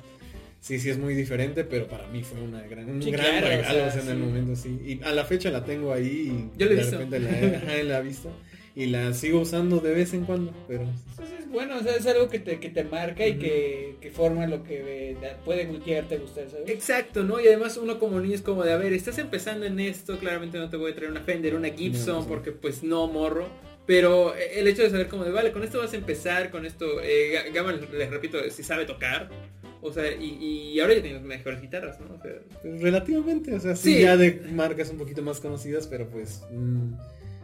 sí, sí es muy diferente, pero para mí fue una gran, un Sí, gran claro, regalo sea, o sea, en el momento, sí. Y a la fecha la tengo ahí y Yo la he de visto. repente la he ajá, la he visto. Y la sigo usando de vez en cuando, pero pues es bueno, o sea, es algo que te, que te marca y que, que forma lo que eh, puede a gustar, ¿sabes? Exacto, ¿no? Y además uno como niño es como de, a ver, estás empezando en esto, claramente no te voy a traer una Fender, una Gibson, No, porque pues no morro. Pero el hecho de saber como de, vale, con esto vas a empezar, con esto, eh, les repito, si sabe tocar. O sea, y, y ahora ya tienes mejores guitarras, ¿no? O sea, pues, relativamente, o sea, sí, Sí. ya de marcas un poquito más conocidas, pero pues mm,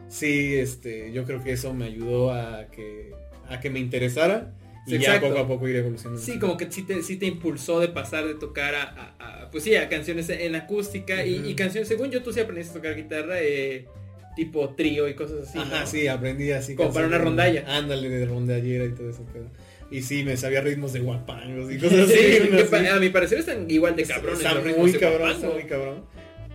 sí, este, yo creo que eso me ayudó a que, a que me interesara y ya poco a poco ir evolucionando. sí, como que sí te, sí te impulsó de pasar de tocar a, a- a, pues sí, a canciones en acústica y, canciones, según yo, tú sí aprendiste a tocar guitarra eh, tipo trío y cosas así. Ajá, ¿no? sí, aprendí así. Como para una rondalla. Ándale, de rondallera y todo eso. Pero... Y sí, me sabía ritmos de guapangos y cosas así. A mi parecer están igual de cabrones. Está muy cabrón, muy cabrón.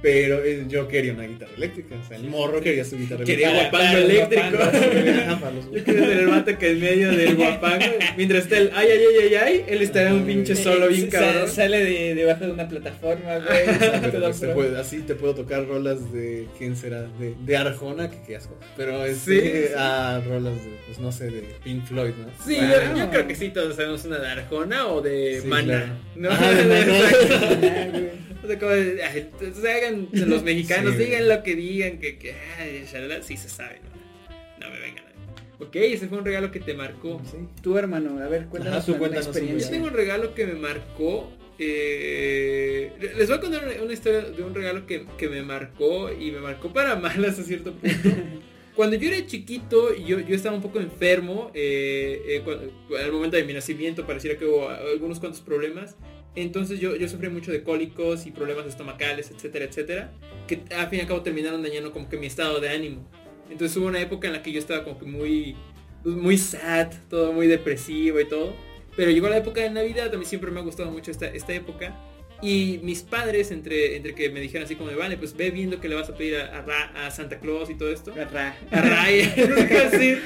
Pero eh, yo quería una guitarra eléctrica. O sea, el morro quería su guitarra Quería eléctrica. guapango Para- eléctrico. Yo el vato que en medio del guapango, mientras está el ay, ay, ay, ay, ay, él estará en un pinche solo bien cabrón. Sale de, debajo de una plataforma, güey. Todo pues, puede- así te puedo tocar rolas de quién será de, de Arjona que qué asco pero es Sí, sí. a rolas de pues no sé de Pink Floyd no Sí, Wow. yo, yo creo que sí, todos sabemos una de Arjona o de Sí, Mana. claro. ¿no? De. Ah, güey. O sea, como ay, entonces los mexicanos, Sí, digan lo que digan, que, que ay, shalala, sí se sabe, ¿no? No me vengan a... Ok, ese fue un regalo que te marcó. Sí. Tu hermano, a ver, cuéntanos Ajá, tú un Yo experiencia. tengo un regalo que me marcó. eh, les voy a contar una, historia de un regalo que, que me marcó y me marcó para malas a cierto punto. Cuando yo era chiquito, yo, yo estaba un poco enfermo. eh, eh, al momento de mi nacimiento pareciera que hubo algunos cuantos problemas. Entonces yo, yo sufrí mucho de cólicos y problemas estomacales, etcétera, etcétera. Que al fin y al cabo terminaron dañando como que mi estado de ánimo. Entonces hubo una época en la que yo estaba como que muy, pues, muy sad, todo muy depresivo y todo. Pero llegó la época de Navidad, a mí siempre me ha gustado mucho esta, esta época. Y mis padres, entre, entre que me dijeron así como de, vale, pues ve viendo que le vas a pedir a, a Ra- a Santa Claus y todo esto. Ra. A sé qué decir.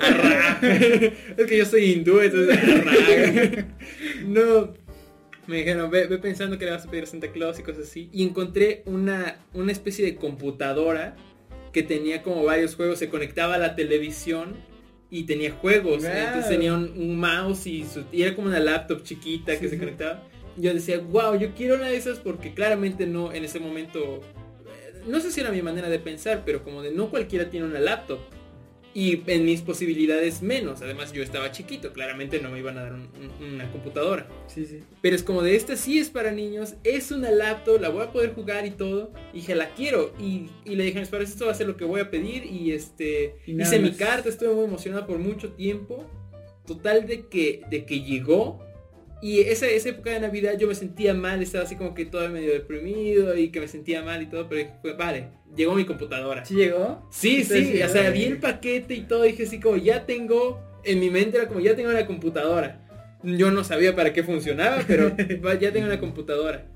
A Ra. Es que yo soy hindú, entonces a Ra. No. Me dijeron, ve, ve pensando que le vas a pedir a Santa Claus y cosas así. Y encontré una, una especie de computadora que tenía como varios juegos, se conectaba a la televisión y tenía juegos. Wow. Entonces tenía un, un mouse y, su- y era como una laptop chiquita que Sí, se conectaba. Yo decía, wow, yo quiero una de esas porque claramente no, en ese momento, eh, no sé si era mi manera de pensar, pero como de no cualquiera tiene una laptop. Y en mis posibilidades menos. Además yo estaba chiquito, claramente no me iban a dar un- un- una computadora. Sí, sí. Pero es como de esta sí es para niños, es una laptop, la voy a poder jugar y todo. Y dije, la quiero. Y, y le dije a mis padres, esto va a ser lo que voy a pedir. Y este Y hice mi carta, estuve muy emocionada por mucho tiempo. Total de que, de que llegó. Y esa, esa época de Navidad yo me sentía mal, estaba así como que todo medio deprimido y que me sentía mal y todo. Pero dije, pues, vale, llegó mi computadora. ¿Sí llegó? Sí, Sí, o sea, vi el paquete y todo, dije así como ya tengo, en mi mente era como ya tengo una computadora. Yo no sabía para qué funcionaba, pero ya tengo una computadora.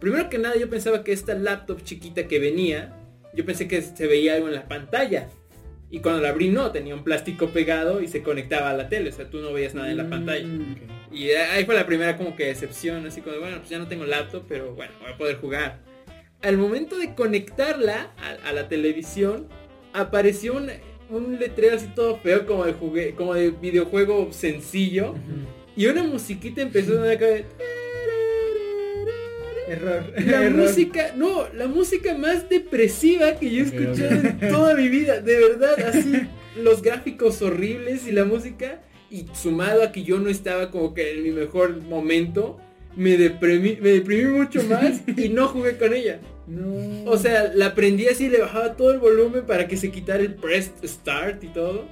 Primero que nada yo pensaba que esta laptop chiquita que venía, yo pensé que se veía algo en la pantalla. Y cuando la abrí no, tenía un plástico pegado y se conectaba a la tele, o sea, tú no veías nada en la pantalla. Mm. Y ahí fue la primera como que decepción, así como, bueno, pues ya no tengo laptop, pero bueno, voy a poder jugar. Al momento de conectarla a, a la televisión, apareció un, un letrero así todo feo como de, jugue- como de videojuego sencillo. Y una musiquita empezó de- Error. La Error. música, no, la música más depresiva que yo he escuchado en toda mi vida. De verdad, así, los gráficos horribles y la música. Y sumado a que yo no estaba como que en mi mejor momento, me deprimí, me deprimí mucho más y no jugué con ella. No. O sea, la prendí así, le bajaba todo el volumen para que se quitara el press start y todo.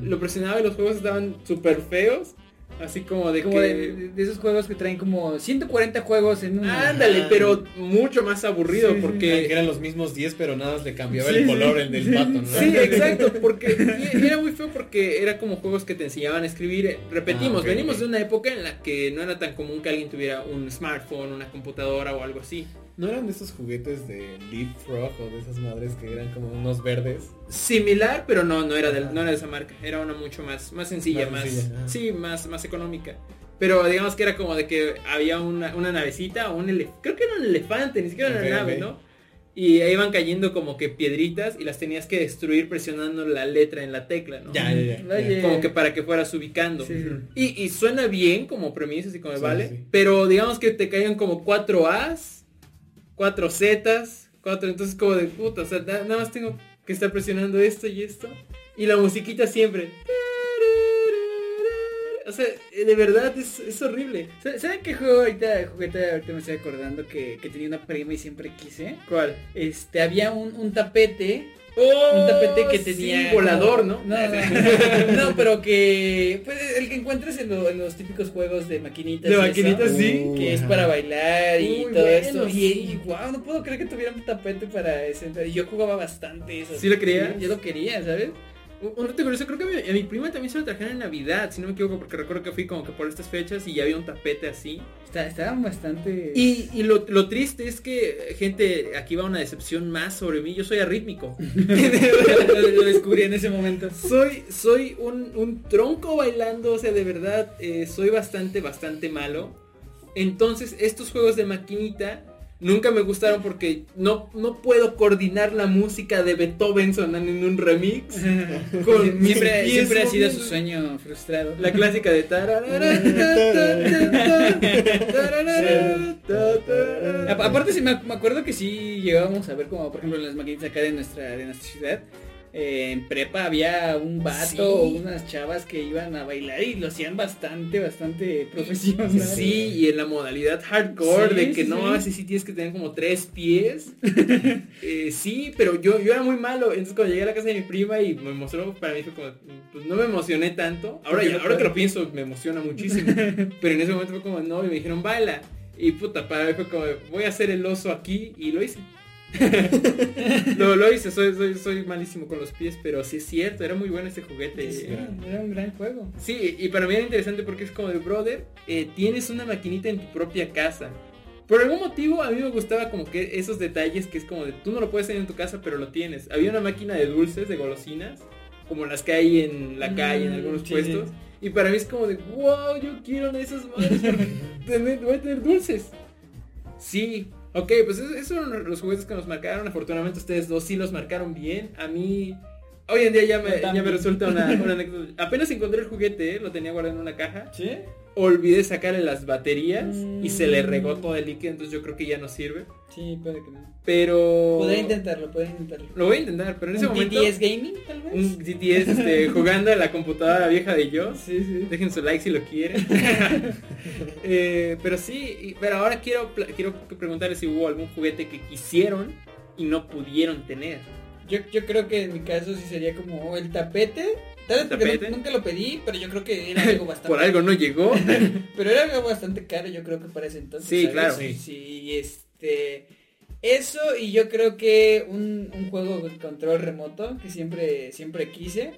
Lo presionaba y los juegos estaban súper feos. Así como de Como que... de, de esos juegos que traen como 140 juegos en un... Ándale, pero mucho más aburrido Sí, sí. Que porque... eran los mismos 10, pero nada más le cambiaba Sí, el sí. color el del Sí. pato, ¿no? Sí, exacto, porque y era muy feo porque era como juegos que te enseñaban a escribir. Repetimos, Ah, venimos de una época en la que no era tan común que alguien tuviera un smartphone, una computadora o algo así. ¿No eran de esos juguetes de Leapfrog o de esas madres que eran como unos verdes? Similar, pero no, no era, del- no era de esa marca. Era una mucho más, más sencilla, Más sencilla, sí, más, más económica. Pero digamos que era como de que había una, una navecita o un elefante, creo que era un elefante, ni siquiera era una nave. ¿no? Y ahí iban cayendo como que piedritas y las tenías que destruir presionando la letra en la tecla, ¿no? Ya, ya, ya. Como que para que fueras ubicando. Sí. Y, y suena bien como premisa y como Sí, vale, sí. pero digamos que te caían como cuatro A's, cuatro Z's, cuatro, entonces como de puta, o sea, na- nada más tengo que estar presionando esto y esto. Y la musiquita siempre. O sea, de verdad es, es horrible. ¿Sabe- ¿Saben qué juego ahorita, juguete, ahorita me estoy acordando que, que tenía una prima y siempre quise? ¿Cuál? Este, había un, un tapete Oh, un tapete que sí, tenía volador, como- ¿no? No, no, no, pero que pues el que encuentras en, lo- en los típicos juegos de maquinitas. De maquinitas, eso, sí. Que es para bailar y todo bueno, esto. sí. Y, wow, no puedo creer que tuviera un tapete para ese. Y yo jugaba bastante eso. ¿Sí lo querías? yo lo quería, ¿sabes? Un dato curioso, creo que a mi, a mi prima también se lo trajeron en Navidad, si no me equivoco, porque recuerdo que fui como que por estas fechas y ya había un tapete así. Está, estaban bastante. Y, y lo, lo triste es que, gente, aquí va una decepción más sobre mí. Yo soy arrítmico. lo, lo descubrí en ese momento. soy soy un, un tronco bailando, o sea, de verdad, eh, soy bastante, bastante malo. Entonces, estos juegos de maquinita nunca me gustaron porque no, no puedo coordinar la música de Beethoven sonando en un remix. Con siempre, ha sido su sueño frustrado. La clásica de Aparte sí me, ac- me acuerdo que sí llegábamos a ver como por ejemplo en las maquinitas acá de nuestra, de nuestra ciudad. Eh, en prepa había un vato Sí. o unas chavas que iban a bailar y lo hacían bastante, bastante profesional. Sí, y en la modalidad hardcore Sí, de que sí, no, sí. así sí tienes que tener como tres pies. Eh, sí, pero yo, yo era muy malo. Entonces cuando llegué a la casa de mi prima y me mostró, para mí fue como, pues no me emocioné tanto. Ahora, ya- ahora que lo pienso, me emociona muchísimo. pero en ese momento fue como, no, y me dijeron, baila. Y puta, para mí fue como, voy a hacer el oso aquí y lo hice. lo, lo hice, soy, soy, soy malísimo con los pies, pero sí es cierto, era muy bueno este juguete. Sí, era un gran juego. Sí, y para mí era interesante porque es como de brother, eh, tienes una maquinita en tu propia casa. Por algún motivo a mí me gustaba como que esos detalles que es como de tú no lo puedes tener en tu casa pero lo tienes. Había una máquina de dulces, de golosinas, como las que hay en la calle, en Mm, algunos sí, puestos. Y para mí es como de wow, yo quiero de esas madres porque voy a tener dulces. Sí, ok, pues esos fueron los juguetes que nos marcaron. Afortunadamente ustedes dos sí los marcaron bien. A mí, hoy en día ya me, ya me resulta una, una anécdota. Apenas encontré el juguete, ¿eh? lo tenía guardado en una caja. ¿Sí? Olvidé sacarle las baterías y se le Mm. regó todo el líquido, entonces yo creo que ya no sirve. Sí, puede que no. Pero... Podría intentarlo, podría intentarlo. Lo voy a intentar, pero en ese ¿Un momento... DTS Gaming tal vez? Un DTS este, jugando a la computadora vieja de yo. Sí, sí. Dejen su like si lo quieren. Eh, pero sí, pero ahora quiero, quiero preguntarles si hubo algún juguete que quisieron y no pudieron tener. Yo, yo creo que en mi caso sí sería como el tapete. Tal vez porque nunca lo pedí, pero yo creo que era algo bastante... Por algo no llegó. Pero era algo bastante caro, yo creo que para ese entonces. Sí, ¿sabes? claro. Sí, sí, este. Eso y yo creo que un, un juego con control remoto que siempre, siempre quise.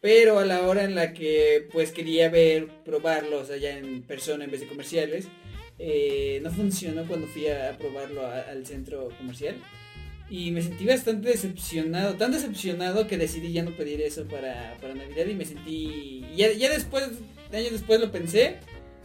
Pero a la hora en la que pues quería ver, probarlos allá en persona en vez de comerciales, eh, no funcionó cuando fui a, a probarlo a- al centro comercial. Y me sentí bastante decepcionado, tan decepcionado que decidí ya no pedir eso para, para Navidad y me sentí... y Ya, ya después, años después lo pensé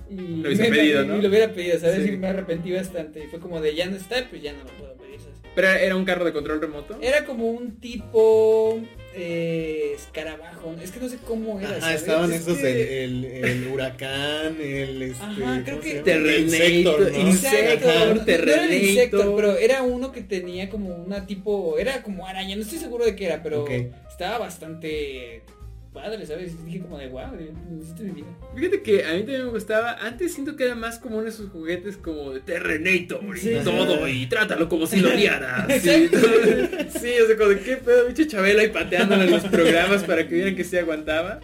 y Lo me- pedido, y ¿no? lo hubiera pedido, ¿sabes? Sí. Y me arrepentí bastante. Y fue como de ya no está, pues ya no lo puedo pedir, ¿sabes? Pero era un carro de control remoto. Era como un tipo eh, escarabajo, es que no sé cómo era. ¿sabes? estaban Es esos que- el, el huracán, el este, Ajá, Insector, ¿no? Insector, no era el pero era uno que tenía como una tipo, era como araña, no estoy seguro de qué era, pero estaba bastante padre, ¿sabes? Y dije como de wow, necesito mi vida. Fíjate que a mí también me gustaba. Antes siento que era más común esos juguetes como de Terrenator y Sí. todo. Y trátalo como si lo odiaras. sí, o sea, como de qué pedo, bicho Chabelo ahí pateándolo en los programas para que vieran que se aguantaba.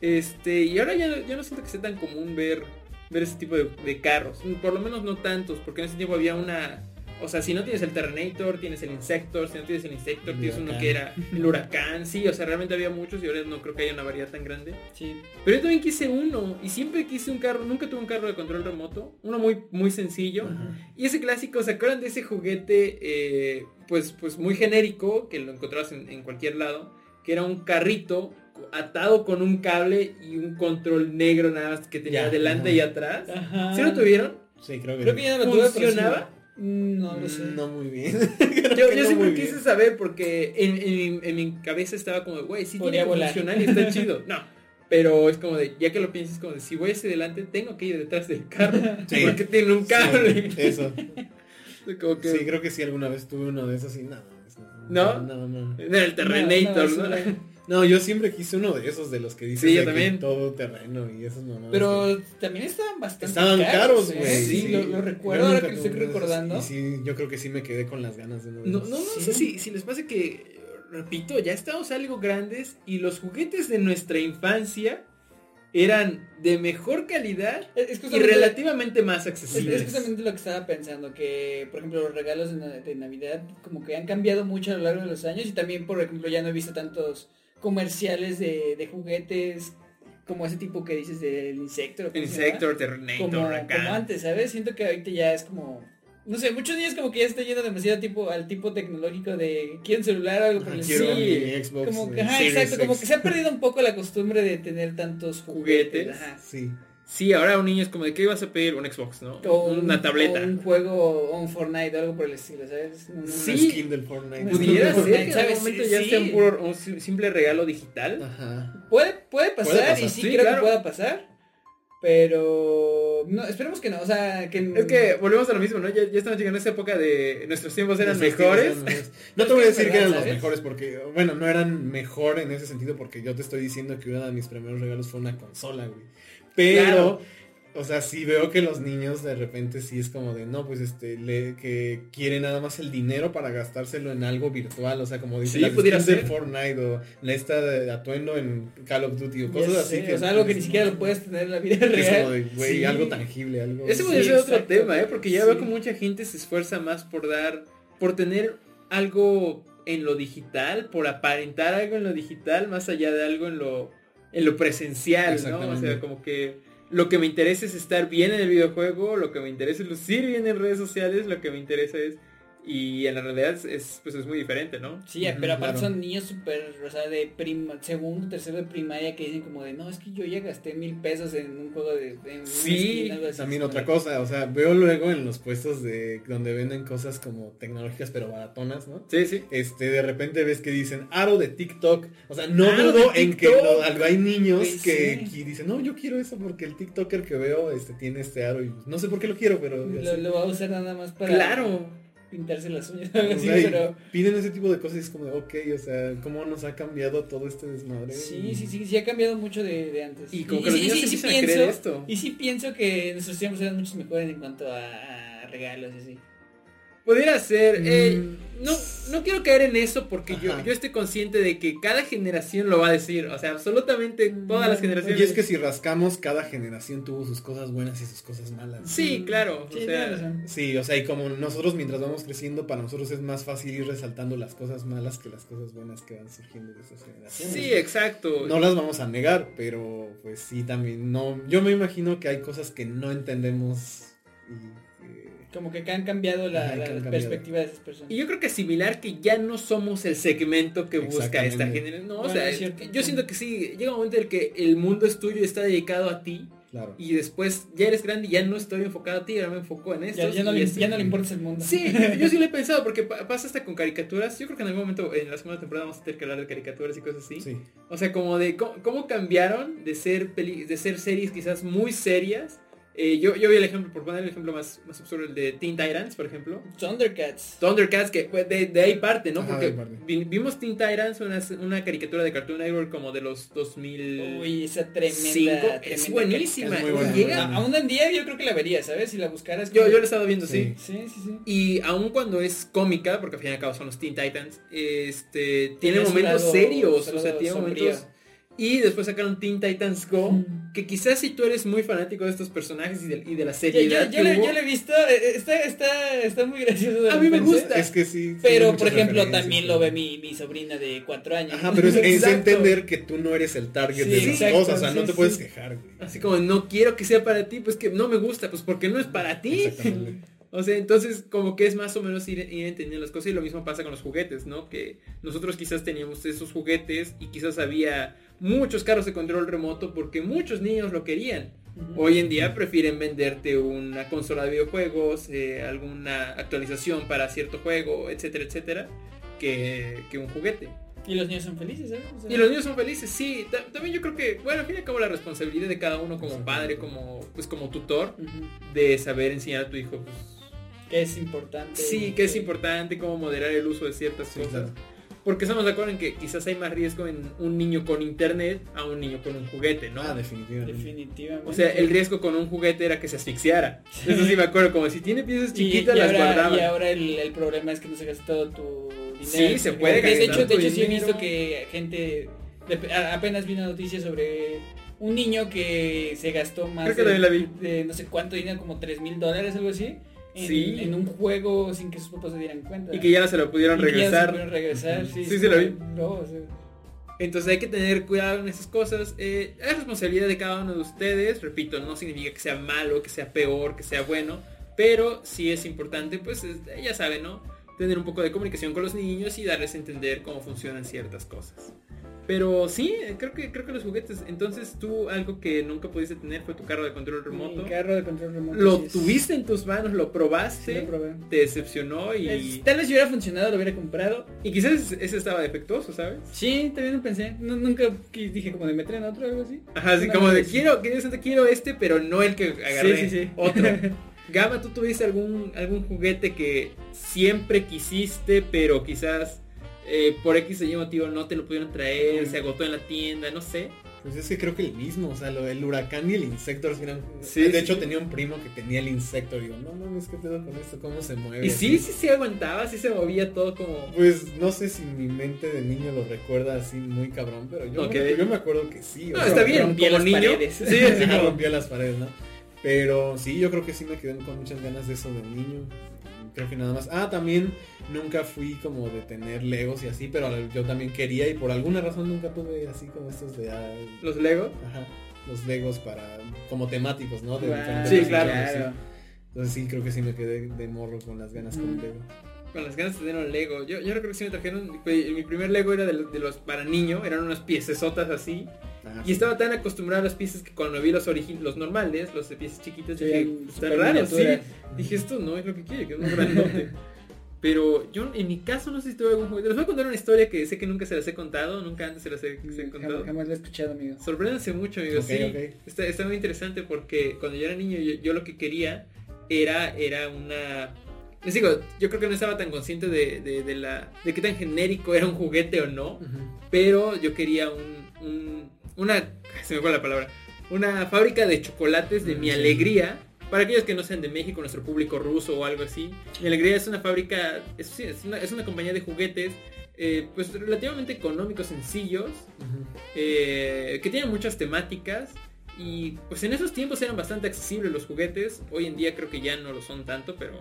Este, y ahora ya, ya no siento que sea tan común ver, ver ese tipo de, de carros. Por lo menos no tantos, porque en ese tiempo había una... O sea, si no tienes el Terrenator, tienes el Insector, si no tienes el Insector, El tienes uno que era el Huracán, sí, o sea, realmente había muchos y ahora no creo que haya una variedad tan grande. Sí. Pero yo también quise uno y siempre quise un carro, nunca tuve un carro de control remoto, uno muy, muy sencillo. Y ese clásico, ¿se acuerdan de ese juguete eh, pues, pues muy genérico que lo encontrabas en, en cualquier lado? Que era un carrito atado con un cable y un control negro nada más que tenía Ya, adelante ajá. y atrás. Ajá. ¿Sí lo tuvieron? Sí, creo que Creo que ya no lo tuve. ¿Funcionaba? Mm, No lo sé. No muy bien. Yo, yo no siempre quise bien. saber porque en, en mi- en mi cabeza estaba como, güey, sí Podría tiene que volar. funcionar y está chido. No. Pero es como de, ya que lo piensas, como de, si voy hacia adelante, tengo que ir detrás del carro. Sí. Porque tiene un cable. Sí, eso. Como que, Sí, creo que sí alguna vez tuve uno de esos y no. ¿No? No, no. Era el Terrenator, No, ¿no? sí, yo siempre quise uno de esos de los que dicen Sí, yo también. todo terreno y esos no. Pero también estaban bastante estaban caros, ¿eh? güey. Sí, lo, lo recuerdo ahora que lo estoy recordando. Y sí, yo creo que sí me quedé con las ganas de uno de No, esos. no, no Sí. sé si, si les pasa que, repito, ya estamos algo grandes y los juguetes de nuestra infancia eran de mejor calidad Es, y relativamente más Es, es accesibles. justamente lo que estaba pensando, que por ejemplo los regalos de Navidad como que han cambiado mucho a lo largo de los años y también por ejemplo ya no he visto tantos comerciales de, de juguetes como ese tipo que dices del insecto. Insector, Terrenator, como, como antes, ¿sabes? Siento que ahorita ya es como... No sé, muchos niños como que ya está yendo demasiado tipo al tipo tecnológico de quiero un celular o algo por el estilo. mi Xbox. Como que, eh, ajá, exacto, como X. que se ha perdido un poco la costumbre de tener tantos juguetes. Juguetes. ajá. Sí. Sí, ahora un niño es como de qué ibas a pedir un Xbox, ¿no? O un- Una tableta. o un juego, o un Fortnite, o algo por el estilo, ¿sabes? Un- Sí. skin del Fortnite. Pudiera ser que en algún momento Sí, ya sí. sea un, puro, un sim- simple regalo digital. Ajá. Puede, puede pasar, Puede pasar, y sí, sí, creo claro. que pueda pasar. Pero no, esperemos que no, o sea, que Es que volvemos a lo mismo, ¿no? Ya, ya estamos llegando a esa época de nuestros tiempos eran Nuestros mejores. tiempos eran mejores. No te voy a decir que eran los mejores porque, bueno, no eran mejor en ese sentido porque yo te estoy diciendo que uno de mis primeros regalos fue una consola, güey. Pero, Claro. o sea, sí veo que los niños de repente sí es como de, no, pues este, le, que quieren nada más el dinero para gastárselo en algo virtual, o sea, como dice Sí, pudiera de ser. Fortnite o la esta de atuendo en Call of Duty o cosas sé, así. que o sea, algo que ni siquiera lo puedes tener en la vida que es como real. de, güey, Sí. algo tangible, algo... Ese podría Sí, ser otro tema, ¿eh? Porque ya veo que mucha gente se esfuerza más por dar, por tener algo en lo digital, por aparentar algo en lo digital, más allá de algo en lo, en lo presencial, ¿no? O sea, como que lo que me interesa es estar bien en el videojuego, lo que me interesa es lucir bien en redes sociales, lo que me interesa es... Y en la realidad es, es, pues es muy diferente, ¿no? Sí, pero aparte claro. son niños súper, o sea, de prima, segundo, tercero de primaria que dicen como de, no, es que yo ya gasté mil pesos en un juego de... en Sí, skin", algo así. También otra como cosa, o sea, veo luego en los puestos de donde venden cosas como tecnológicas pero baratonas, ¿no? Sí, sí. Este, de repente ves que dicen aro de TikTok. O sea, no dudo en que hay niños Güey, que, sí. que dicen, no, yo quiero eso porque el TikToker que veo este, tiene este aro y no sé por qué lo quiero, pero... lo va a usar nada más para Claro. Pintarse las uñas, O sea, pero... Piden ese tipo de cosas y es como de, ok, o sea, ¿cómo nos ha cambiado todo este desmadre? Sí, sí, sí, sí ha cambiado mucho de, de antes. Y como que los sí, niños sí, empiezan a creer esto. Y sí pienso que nuestros tiempos eran muchos mejores en cuanto a, a regalos y así. Pudiera ser. eh, Mm. no, no quiero caer en eso porque yo, yo estoy consciente de que cada generación lo va a decir. O sea, absolutamente todas las generaciones. Y es que si rascamos, cada generación tuvo sus cosas buenas y sus cosas malas. Sí, claro. Sí, o sea. Sí, o sea, y como nosotros mientras vamos creciendo, para nosotros es más fácil ir resaltando las cosas malas que las cosas buenas que van surgiendo de esas generaciones. sí, exacto. No las vamos a negar, pero pues sí también no. Yo me imagino que hay cosas que no entendemos y Como que han cambiado la, Ajá, la que han cambiado. perspectiva de esas personas. Y yo creo que es similar que ya no somos el segmento que busca esta generación. No, o sea, yo siento que sí, llega un momento en el que el mundo es tuyo y está dedicado a ti. claro. Y después ya eres grande y ya no estoy enfocado a ti, ahora me enfoco en esto. ya, ya no le, ya no le importa el mundo. Sí, yo sí lo he pensado porque pa- pasa hasta con caricaturas. Yo creo que en algún momento en la segunda temporada vamos a tener que hablar de caricaturas y cosas así. Sí. O sea, como de cómo, cómo cambiaron de ser peli- de ser series quizás muy serias. Eh, yo, yo vi el ejemplo, por poner el ejemplo más, más absurdo, el de Teen Titans, por ejemplo. Thundercats. Thundercats, que pues, de, de ahí parte, ¿no? Ajá, Porque parte. vi- vimos Teen Titans, una, una caricatura de Cartoon Network como de los 2000... Uy, esa tremenda. Cinco, es tremenda buenísima. Es buena, Llega- Aún en día yo creo que la vería, ¿sabes? Si la buscaras. Yo, yo lo he estado viendo, sí. Sí. Sí, sí, sí. Y aun cuando es cómica, porque al fin y al cabo son los Teen Titans, este, tiene momentos lado- serios, o sea, tiene sombrío. momentos Y después sacaron Teen Titans Go, Mm. que quizás si tú eres muy fanático de estos personajes y de, y de la Yo, seriedad yo, yo le, hubo, yo le he visto, eh, está, está, está muy gracioso. de A mí me gusta. Es que sí. Pero, por ejemplo, también lo ve mi, mi sobrina de cuatro años. Ajá, pero es, entender que tú no eres el target Sí, de las exacto, cosas, o sea, no te sí. puedes quejar, güey. así como no quiero que sea para ti, pues que no me gusta, pues porque no es para ti. O sea, entonces como que es más o menos ir, ir entendiendo las cosas y lo mismo pasa con los juguetes, ¿no? Que nosotros quizás teníamos esos juguetes y quizás había muchos carros de control remoto porque muchos niños lo querían. Hoy en día prefieren venderte una consola de videojuegos, eh, alguna actualización para cierto juego, etcétera, etcétera, que, que un juguete. Y los niños son felices, sea, Y los niños son felices, sí. Ta- También yo creo que, bueno, al fin y al cabo la responsabilidad de cada uno como padre, como, pues como tutor, de saber enseñar a tu hijo, pues, Que es importante. Sí, que es importante cómo moderar el uso de ciertas Sí, cosas. claro. Porque estamos de acuerdo en que quizás hay más riesgo en un niño con internet a un niño con un juguete, ¿no? Ah, definitivamente. Definitivamente. o sea, el riesgo con un juguete era que se asfixiara. Eso sí me acuerdo, como si tiene piezas chiquitas y, las ahora, guardaba. y ahora el, el problema es que no se gasta todo tu dinero. Sí, se puede De, hecho, de hecho sí he visto que gente... apenas vi una noticia sobre un niño que se gastó más Creo que de, la vi. de no sé cuánto dinero, como 3 mil dólares, algo así. En, Sí. en un juego sin que sus papás se dieran cuenta. Y que ya se lo pudieron Y que ya se regresar. pudieron regresar, sí, Sí, es sí, lo vi. no, o sea, Entonces hay que tener cuidado en esas cosas. Eh, es responsabilidad de cada uno de ustedes. Repito, no significa que sea malo, que sea peor, que sea bueno. Pero sí es importante, pues es- ya saben, ¿no? Tener un poco de comunicación con los niños y darles a entender cómo funcionan ciertas cosas. Pero sí, creo que creo que los juguetes. Entonces tú algo que nunca pudiste tener fue tu carro de control remoto. Mi carro de control remoto. Lo sí tuviste en tus manos, lo sí probaste, lo probé. te decepcionó y, Es- Tal vez si hubiera funcionado lo hubiera comprado. y quizás ese estaba defectuoso, ¿sabes? Sí, también lo pensé. Nu- nunca dije como de meter en otro o algo así. Ajá, así como de quiero, quiero, este, pero no el que agarré. Sí, sí, sí. Otro. Gama, ¿tú tuviste algún, algún juguete que siempre quisiste, pero quizás eh, por X o Y motivo no te lo pudieron traer, se agotó en la tienda, no sé? Pues es que creo que el mismo, o sea, lo, el huracán y el Insector eran... Sí, de sí. hecho tenía un primo que tenía el Insector digo, no mames, ¿qué pedo con esto? ¿Cómo se mueve? Y sí, así?". sí se aguantaba, sí se movía todo como... Pues no sé si mi mente de niño lo recuerda así muy cabrón, pero yo, me, yo me acuerdo que sí. o No, sea, está bien, rompía las niño. paredes. Sí, Sí, como- rompía las paredes, ¿no? Pero sí, yo creo que sí me quedé con muchas ganas de eso de niño. Creo que nada más. Ah, también nunca fui como de tener Legos y así, pero yo también quería y por alguna razón nunca tuve así como estos de... ah, Los Lego. Ajá, los Legos para... como temáticos, ¿no? De diferentes Sí, claro. Entonces sí, creo que sí me quedé de morro con las ganas con Mm. Lego. Con las ganas de tener un Lego. Yo, yo recuerdo que sí me trajeron. Mi primer Lego era de, los- de los para niño. Eran unas piecesotas así. Ajá, Y estaba tan acostumbrado a las piezas que cuando vi los los normales, los de piezas chiquitas, Sí, dije, eran está raro, sí. Dije, esto no es lo que quiere, que es un grandote. Pero yo en mi caso no sé si tuve algún juguete. Les voy a contar una historia que sé que nunca se las he contado, nunca antes se las he, se he contado. Jamás, jamás lo he escuchado, amigo. Sorpréndanse mucho, amigos. Ok, sí. Está, está muy interesante porque cuando yo era niño, yo, yo lo que quería era, era una. Les digo, yo creo que no estaba tan consciente de, de, de la, de qué tan genérico era un juguete o no, pero yo quería un, un- una, se me fue la palabra, una fábrica de chocolates de mi Sí. alegría. Para aquellos que no sean de México, nuestro público ruso o algo así, mi alegría es una fábrica, es, es, una, es una compañía de juguetes, eh, pues relativamente económicos, sencillos, eh, que tienen muchas temáticas y pues en esos tiempos eran bastante accesibles los juguetes. Hoy en día creo que ya no lo son tanto, pero,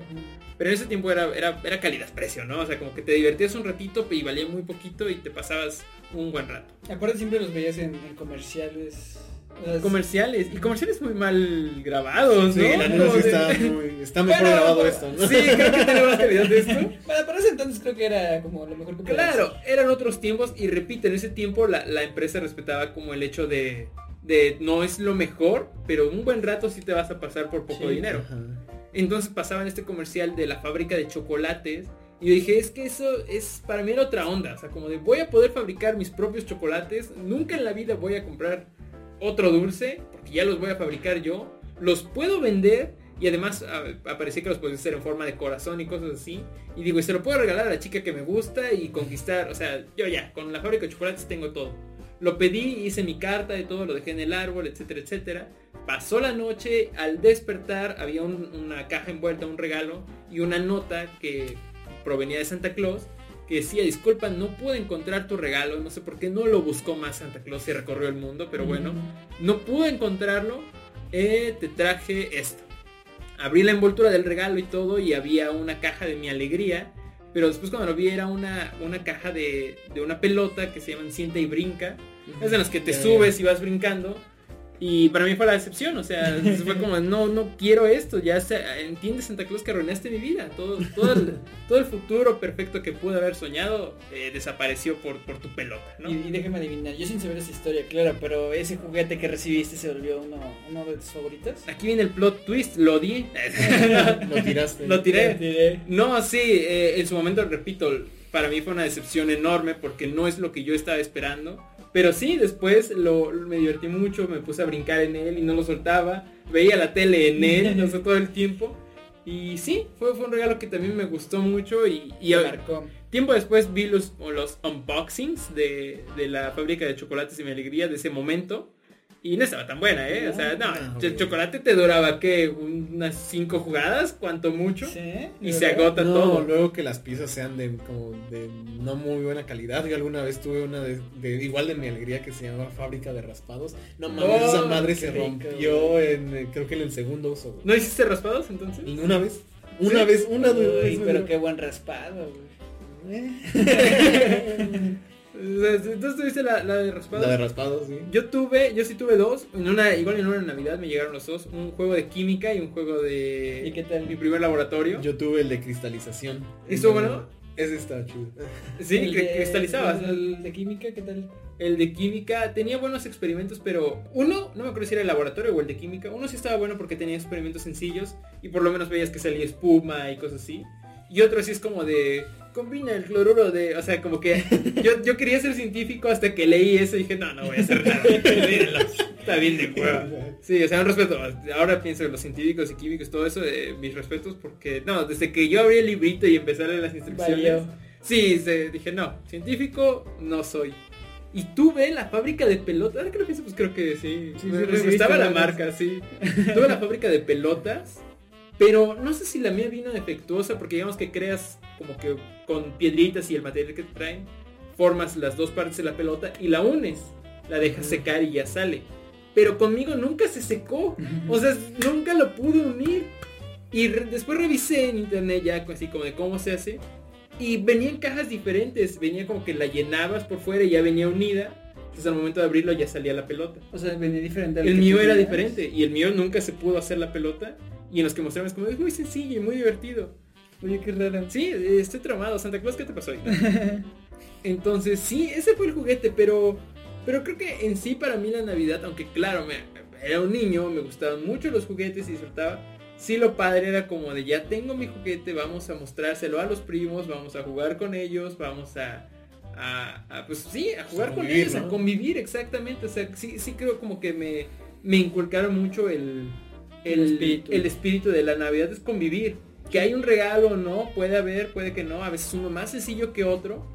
pero en ese tiempo era, era, era calidad-precio, ¿no? O sea, como que te divertías un ratito y valía muy poquito y te pasabas un buen rato. Aparte siempre los veías en, en comerciales. Es- Comerciales, y comerciales muy mal grabados, Sí, ¿no? la neta Como sí de- está, muy, está mejor Bueno, grabado bueno, esto, ¿no? Sí, creo que tiene más calidad de esto. Para, para ese entonces creo que era como lo mejor que Claro, eran otros tiempos y repito, en ese tiempo la, la empresa respetaba como el hecho de, de no es lo mejor, pero un buen rato sí te vas a pasar por poco Sí. dinero. Ajá. Entonces pasaban este comercial de la fábrica de chocolates y yo dije, es que eso es para mí era otra onda, o sea, como de voy a poder fabricar mis propios chocolates, nunca en la vida voy a comprar otro dulce, porque ya los voy a fabricar yo, los puedo vender y además aparecía que los puedes hacer en forma de corazón y cosas así. Y digo, y se lo puedo regalar a la chica que me gusta y conquistar, o sea, yo ya, con la fábrica de chocolates tengo todo. Lo pedí, hice mi carta y todo, lo dejé en el árbol, etcétera, etcétera. Pasó la noche, al despertar había un- una caja envuelta, un regalo y una nota que provenía de Santa Claus que decía, disculpa, no pude encontrar tu regalo, no sé por qué no lo buscó más Santa Claus y recorrió el mundo, pero bueno, no pude encontrarlo, eh, te traje esto. Abrí la envoltura del regalo y todo y había una caja de mi alegría, pero después cuando lo vi era una, una caja de, de una pelota que se llaman Sienta y Brinca, es en las que te subes y vas brincando. Y para mí fue la decepción, o sea, fue como, no, no quiero esto, ya se, entiende Santa Claus que arruinaste mi vida, todo, todo, el, todo el futuro perfecto que pude haber soñado eh, desapareció por, por tu pelota, ¿no? Y, y déjame adivinar, yo sin saber esa historia, claro, pero ese juguete que recibiste se volvió uno, uno de tus favoritos. Aquí viene el plot twist, lo di. Lo tiraste. Lo tiré. Tiré. No, sí, eh, en su momento, repito, para mí fue una decepción enorme porque no es lo que yo estaba esperando. Pero sí, después lo, me divertí mucho, me puse a brincar en él y no lo soltaba. Veía la tele en él, no sé, todo el tiempo. Y sí, fue, fue un regalo que también me gustó mucho y, y marcó. tiempo después vi los, los unboxings de, de la fábrica de chocolates y mi alegría de ese momento. Y no estaba tan buena, ¿eh? O sea, no, No, el chocolate te duraba, ¿qué? Unas cinco jugadas, cuanto mucho. Sí, Y ¿de se verdad? agota No, todo. luego que las piezas sean de como de no muy buena calidad. Yo alguna vez tuve una de, de- igual de mi alegría que se llamaba fábrica de raspados. No mames, Oh, esa madre se rico, rompió en eh, creo que en el segundo uso. güey. ¿No hiciste raspados entonces? ¿Y una vez? Una ¿Sí? vez, una Uy, vez. pero qué buen raspado, güey. Entonces tuviste la, la de raspados. La de raspados, sí. Yo tuve, yo sí tuve dos. En una, igual en una Navidad me llegaron los dos. Un juego de química y un juego de... ¿Y qué tal? Mi primer laboratorio. Yo tuve el de cristalización. ¿Estuvo bueno? Ese estaba chido. sí, El que de- cristalizabas. El de química, ¿qué tal? El de química tenía buenos experimentos, pero uno, no me acuerdo si era el laboratorio o el de química, uno sí estaba bueno porque tenía experimentos sencillos y por lo menos veías que salía espuma y cosas así. Y otro sí es como de, combina el cloruro de, o sea, como que yo, yo quería ser científico hasta que leí eso y dije, no, no voy a hacer nada. Está bien de hueva. Sí, o sea, un respeto. Ahora pienso en los científicos y químicos, todo eso, eh, mis respetos porque, no, desde que yo abrí el librito y empecé a leer las instrucciones. Valió. Sí, se- dije, no, científico no soy. Y tuve la fábrica de pelotas. Ahora que lo pienso, pues creo que sí. Sí, me, sí, me recibiste gustaba la marca, sí. tuve la fábrica de pelotas. Pero no sé si la mía vino defectuosa porque digamos que creas como que con piedritas y el material que te traen, formas las dos partes de la pelota y la unes. La dejas secar y ya sale. Pero conmigo nunca se secó. O sea, nunca lo pude unir. Y re- después revisé en internet ya así como de cómo se hace. Y venía en cajas diferentes. Venía como que la llenabas por fuera y ya venía unida. Entonces al momento de abrirlo ya salía la pelota. O sea, venía diferente al El mío era diferente. Y el mío nunca se pudo hacer la pelota. Y en los que mostramos como es muy sencillo y muy divertido. Oye, qué raro. Sí, estoy tramado. Santa Claus, ¿qué te pasó hoy? Entonces, sí, ese fue el juguete, pero pero creo que en sí para mí la Navidad, aunque claro, me, era un niño, me gustaban mucho los juguetes y disfrutaba. Sí, lo padre era como de ya tengo mi juguete, vamos a mostrárselo a los primos, vamos a jugar con ellos, vamos a, a- a, pues sí, a jugar con ellos, a convivir exactamente. O sea, sí, sí creo como que me, me inculcaron mucho el, el, El espíritu. el espíritu de la Navidad es convivir. Que hay un regalo o no, puede haber, puede que no, a veces uno más sencillo que otro,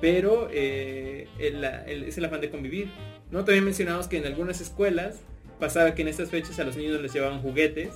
pero eh, el- el- es el afán de convivir. ¿no? También mencionamos que en algunas escuelas pasaba que en estas fechas a los niños les llevaban juguetes.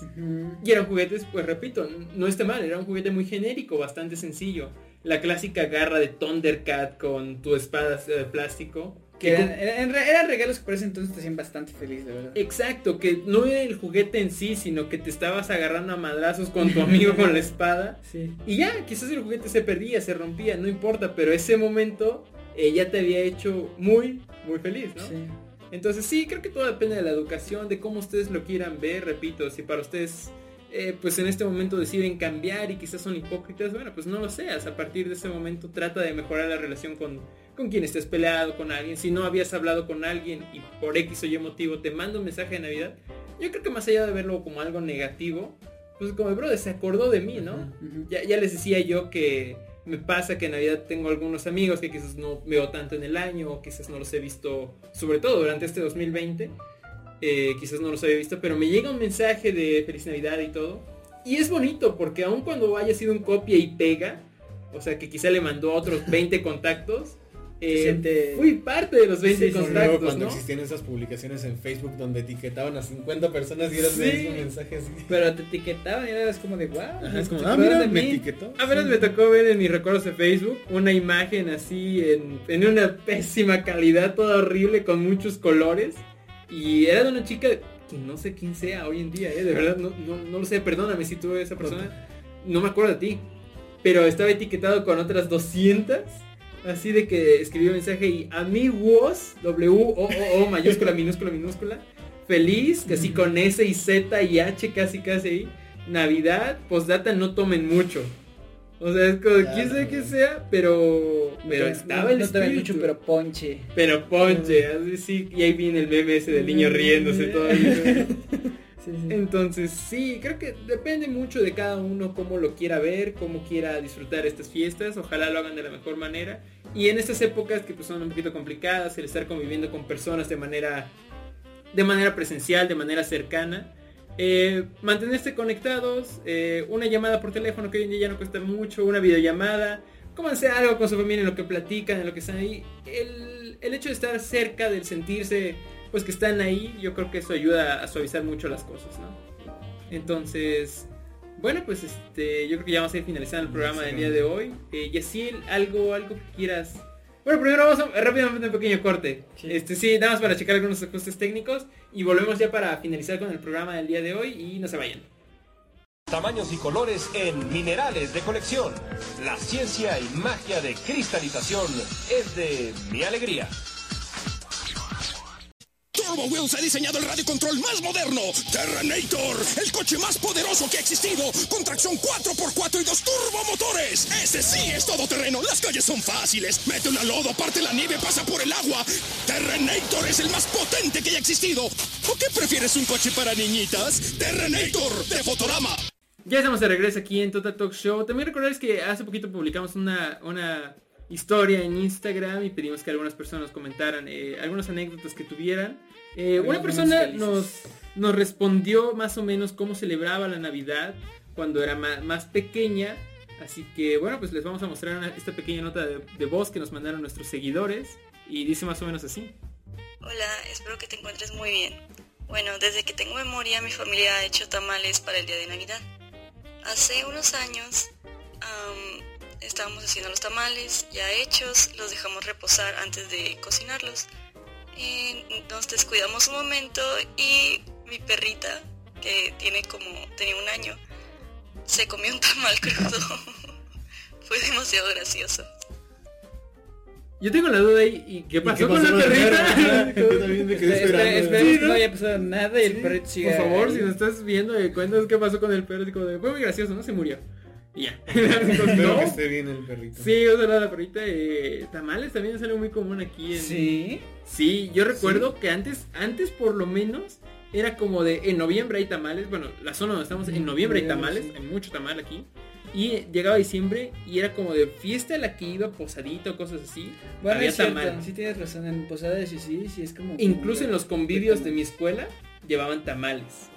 Y eran juguetes, pues repito, no está mal, era un juguete muy genérico, bastante sencillo. La clásica garra de Thundercat con tu espada de plástico. Que eran, eran, eran regalos que por ese entonces te hacían bastante feliz, de verdad. Exacto, que no era el juguete en sí, sino que te estabas agarrando a madrazos con tu amigo con la espada. Sí. Y ya, quizás el juguete se perdía, se rompía, no importa, pero ese momento eh, ya te había hecho muy, muy feliz, ¿no? Sí. Entonces sí, creo que todo depende de la educación, de cómo ustedes lo quieran ver, repito, si para ustedes eh, pues en este momento deciden cambiar y quizás son hipócritas, bueno, pues no lo seas, a partir de ese momento trata de mejorar la relación con, con quien estés peleado, con alguien, si no habías hablado con alguien y por X o Y motivo te manda un mensaje de Navidad, yo creo que más allá de verlo como algo negativo, pues como, brother, se acordó de mí, ¿no? Ya, ya les decía yo que me pasa que en Navidad tengo algunos amigos que quizás no veo tanto en el año, o quizás no los he visto, sobre todo durante este 2020, eh, quizás no los había visto, pero me llega un mensaje de feliz Navidad y todo. Y es bonito porque aun cuando haya sido un copia y pega, o sea que quizá le mandó a otros 20 contactos, eh, siente- fui parte de los 20 Sí, sí, Luego contactos, cuando ¿no? existían esas publicaciones en Facebook donde etiquetaban a 50 personas y eras Sí. de un mensaje así. Pero te etiquetaban y eras como de wow. Ajá, es como, ¿te ah, mira, de me mí?". etiquetó. Apenas me tocó ver en mis recuerdos de Facebook una imagen así en, en una pésima calidad, toda horrible, con muchos colores. Y era de una chica que no sé quién sea hoy en día, ¿eh? de verdad, no, no, no lo sé, perdóname si tú eres esa persona. No me acuerdo de ti. Pero estaba etiquetado con otras 200. Así de que escribió un mensaje y amigos, W-O-O-O, mayúscula, minúscula, minúscula. Feliz, que así con S y Z y H casi casi ahí. Navidad, postdata, no tomen mucho. O sea, es como, Ya, quién sabe no, qué no. sea, pero, pero estaba no, el espíritu. mucho, pero ponche. Pero ponche, así sí, y ahí viene el meme ese del niño riéndose todavía. Sí, sí. Entonces sí, creo que depende mucho de cada uno cómo lo quiera ver, cómo quiera disfrutar estas fiestas, ojalá lo hagan de la mejor manera. Y en estas épocas que pues son un poquito complicadas, el estar conviviendo con personas de manera, de manera presencial, de manera cercana, eh, mantenerse conectados, eh, una llamada por teléfono que hoy en día ya no cuesta mucho, una videollamada, cómanse algo con su familia en lo que platican, en lo que están ahí. El, el hecho de estar cerca, del sentirse pues que están ahí, yo creo que eso ayuda a suavizar mucho las cosas, ¿no? Entonces, bueno, pues este, yo creo que ya vamos a ir finalizando el programa del día de hoy. Eh, Yaciel, algo, algo que quieras. Bueno, primero vamos a rápidamente un pequeño corte. Sí. Este, sí, nada más para checar algunos ajustes técnicos y volvemos ya para finalizar con el programa del día de hoy y no se vayan. Tamaños y colores en minerales de colección. La ciencia y magia de cristalización es de mi alegría. Turbo Wheels ha diseñado el radio control más moderno, Terrenator, el coche más poderoso que ha existido, con tracción 4x4 y dos turbomotores. Este sí es todoterreno, las calles son fáciles, mete una lodo, parte la nieve, pasa por el agua. Terrenator es el más potente que haya existido. ¿O qué prefieres un coche para niñitas? Terrenator de Fotorama. Ya estamos de regreso aquí en Total Talk Show. También recordarles que hace poquito publicamos una, una historia en Instagram y pedimos que algunas personas comentaran eh, algunas anécdotas que tuvieran. Eh, una persona nos, nos respondió más o menos cómo celebraba la Navidad cuando era ma- más, pequeña. Así que bueno, pues les vamos a mostrar una- esta pequeña nota de, de voz que nos mandaron nuestros seguidores. Y dice más o menos así. Hola, espero que te encuentres muy bien. Bueno, desde que tengo memoria mi familia ha hecho tamales para el día de Navidad. Hace unos años estábamos haciendo los tamales ya hechos, los dejamos reposar antes de cocinarlos. Y nos descuidamos un momento y mi perrita, que tiene como, tenía un año, se comió un tamal crudo. Fue demasiado gracioso. Yo tengo la duda ahí. ¿Y qué pasó, qué con pasó la con la perrita? perra? Yo también me quedé Espera- esperando. esperemos Sí, que ¿no? no haya pasado nada y el perrito siga. Por favor, ahí. si nos estás viendo y cuentas qué pasó con el perro, así como de, fue muy gracioso, ¿no? Se murió. Y ya. Espero no. que esté bien el perrito. Sí, o sea, la perrita eh, tamales también es algo muy común aquí en... Sí. Sí, yo recuerdo que antes, antes por lo menos, era como de, en noviembre hay tamales, bueno, la zona donde estamos, en noviembre hay tamales, sí. hay mucho tamal aquí. Y llegaba diciembre y era como de fiesta a la que iba posadito, cosas así. Bueno, había tamal. sí tienes razón, en posadas sí, sí, sí es como... Incluso en los convivios de mi escuela llevaban tamales.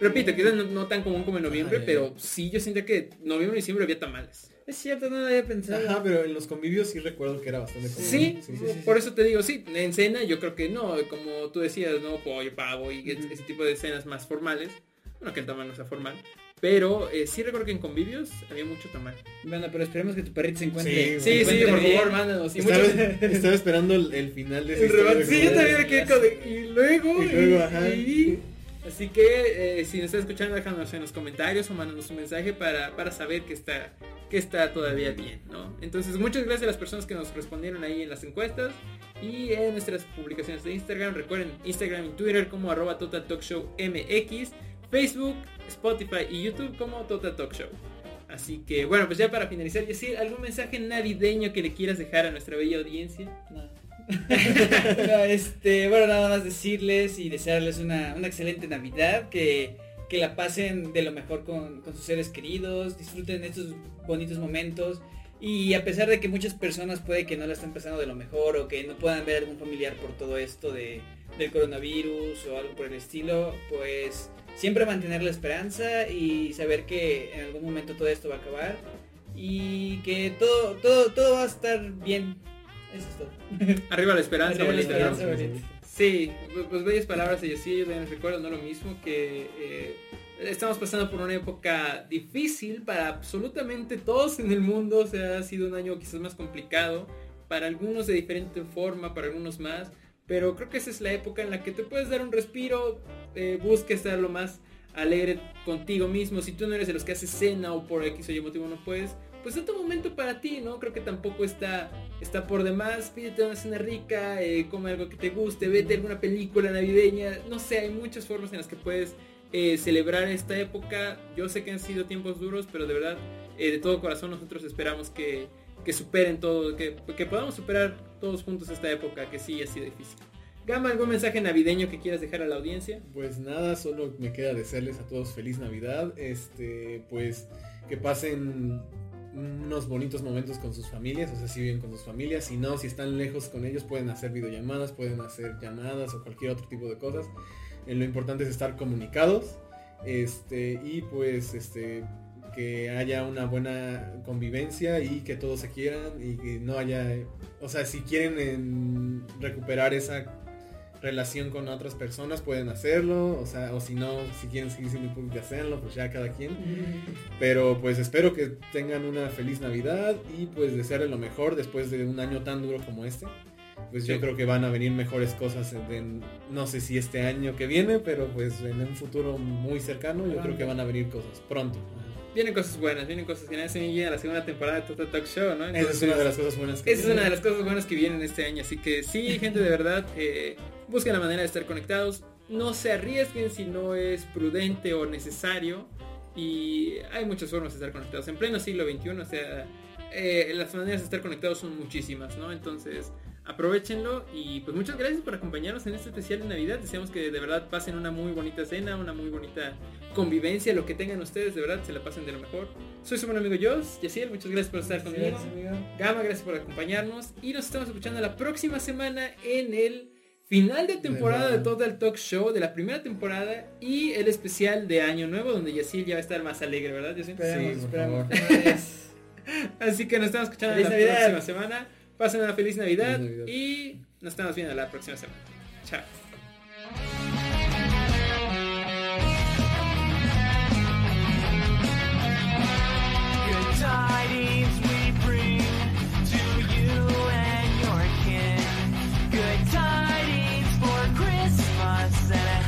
Repito, quizás no, no tan común como en noviembre, Ay. pero sí yo siento que noviembre y diciembre había tamales. Es cierto, no lo había pensado. Ajá, pero en los convivios sí recuerdo que era bastante común. Sí, sí, sí, sí. por eso te digo, sí, en cena yo creo que no, como tú decías, no, pollo, pavo y ese- ese tipo de cenas más formales. Bueno, que el tamal no sea formal. Pero eh, sí recuerdo que en convivios había mucho tamal. Bueno, pero esperemos que tu perrito se encuentre. Sí, Sí, sí, encuentre por bien. favor, mándanos. Y Estaba, muchos- estaba esperando el, el final de de Sí, yo también me quedé con de- Y luego. Y luego, ajá. y- Así que eh, si nos está escuchando, déjanos en los comentarios o mándanos un mensaje para, para saber que está, que está todavía bien, ¿no? Entonces, muchas gracias a las personas que nos respondieron ahí en las encuestas y en nuestras publicaciones de Instagram. Recuerden Instagram y Twitter como arroba Total Talk Show MX, Facebook, Spotify y YouTube como Total Talk Show. Así que bueno, pues ya para finalizar, Yacir, ¿algún mensaje navideño que le quieras dejar a nuestra bella audiencia? No. Este, bueno, nada más decirles y desearles una, una excelente Navidad, que, que la pasen de lo mejor con, con sus seres queridos, disfruten estos bonitos momentos. Y a pesar de que muchas personas puede que no la estén pasando de lo mejor o que no puedan ver algún familiar por todo esto de, del coronavirus o algo por el estilo, pues siempre mantener la esperanza y saber que en algún momento todo esto va a acabar y que todo, todo, todo va a estar bien Eso es todo. Arriba la esperanza, Arriba abuelita. Sí, pues, pues bellas palabras y sí, yo también recuerdo, no lo mismo, que eh, estamos pasando por una época difícil para absolutamente todos en el mundo, o sea, ha sido un año quizás más complicado, para algunos de diferente forma, para algunos más, pero creo que esa es la época en la que te puedes dar un respiro, eh, busca estar lo más alegre contigo mismo, si tú no eres de los que haces cena o por X o Y motivo no puedes, pues es tu momento para ti, ¿no? Creo que tampoco está, está por demás, pídete una cena rica, eh, come algo que te guste, vete a alguna película navideña, no sé, hay muchas formas en las que puedes eh, celebrar esta época. Yo sé que han sido tiempos duros, pero de verdad, eh, de todo corazón nosotros esperamos que, que superen todo, que, que podamos superar todos juntos esta época que sí ha sido difícil. Gama, ¿algún mensaje navideño que quieras dejar a la audiencia? Pues nada, solo me queda desearles a todos feliz Navidad. Este, pues que pasen unos bonitos momentos con sus familias, o sea, si viven con sus familias, si no, si están lejos con ellos, pueden hacer videollamadas, pueden hacer llamadas o cualquier otro tipo de cosas. Eh, lo importante es estar comunicados. Este, y pues este que haya una buena convivencia y que todos se quieran y que no haya, o sea, si quieren en, recuperar esa relación con otras personas pueden hacerlo, o sea, o si no, si quieren seguir siendo público hacerlo, pues ya cada quien. Pero pues espero que tengan una feliz Navidad y pues desearles lo mejor después de un año tan duro como este. Pues yo creo que van a venir mejores cosas en, en- no sé si este año que viene, pero pues en un futuro muy cercano yo creo que van a venir cosas pronto. Vienen cosas buenas, vienen cosas geniales. Se viene la segunda temporada de Total Talk Show, ¿no? Esa es Entonces, una de las cosas buenas que Esa es una de las cosas buenas que vienen este año. Así que sí, gente, de verdad, eh, busquen la manera de estar conectados. No se arriesguen si no es prudente o necesario. Y hay muchas formas de estar conectados. En pleno siglo XXI, o sea, eh, las maneras de estar conectados son muchísimas, ¿no? Entonces, aprovechenlo. Y pues muchas gracias por acompañarnos en este especial de Navidad. Deseamos que de verdad pasen una muy bonita cena, una muy bonita convivencia. Lo que tengan ustedes, de verdad, se la pasen de lo mejor. Soy su buen amigo Jos. Yaciel, muchas gracias por estar conmigo. Gracias. Gama, gracias por acompañarnos y nos estamos escuchando la próxima semana en el final de temporada de, de Total Talk Show, de la primera temporada y el especial de Año Nuevo, donde Yacil ya va a estar más alegre, ¿verdad, Yacil? Esperemos, sí, por Así que nos estamos escuchando feliz la próxima semana. Pasen una feliz Navidad, y nos estamos viendo la próxima semana. Chao. sunset.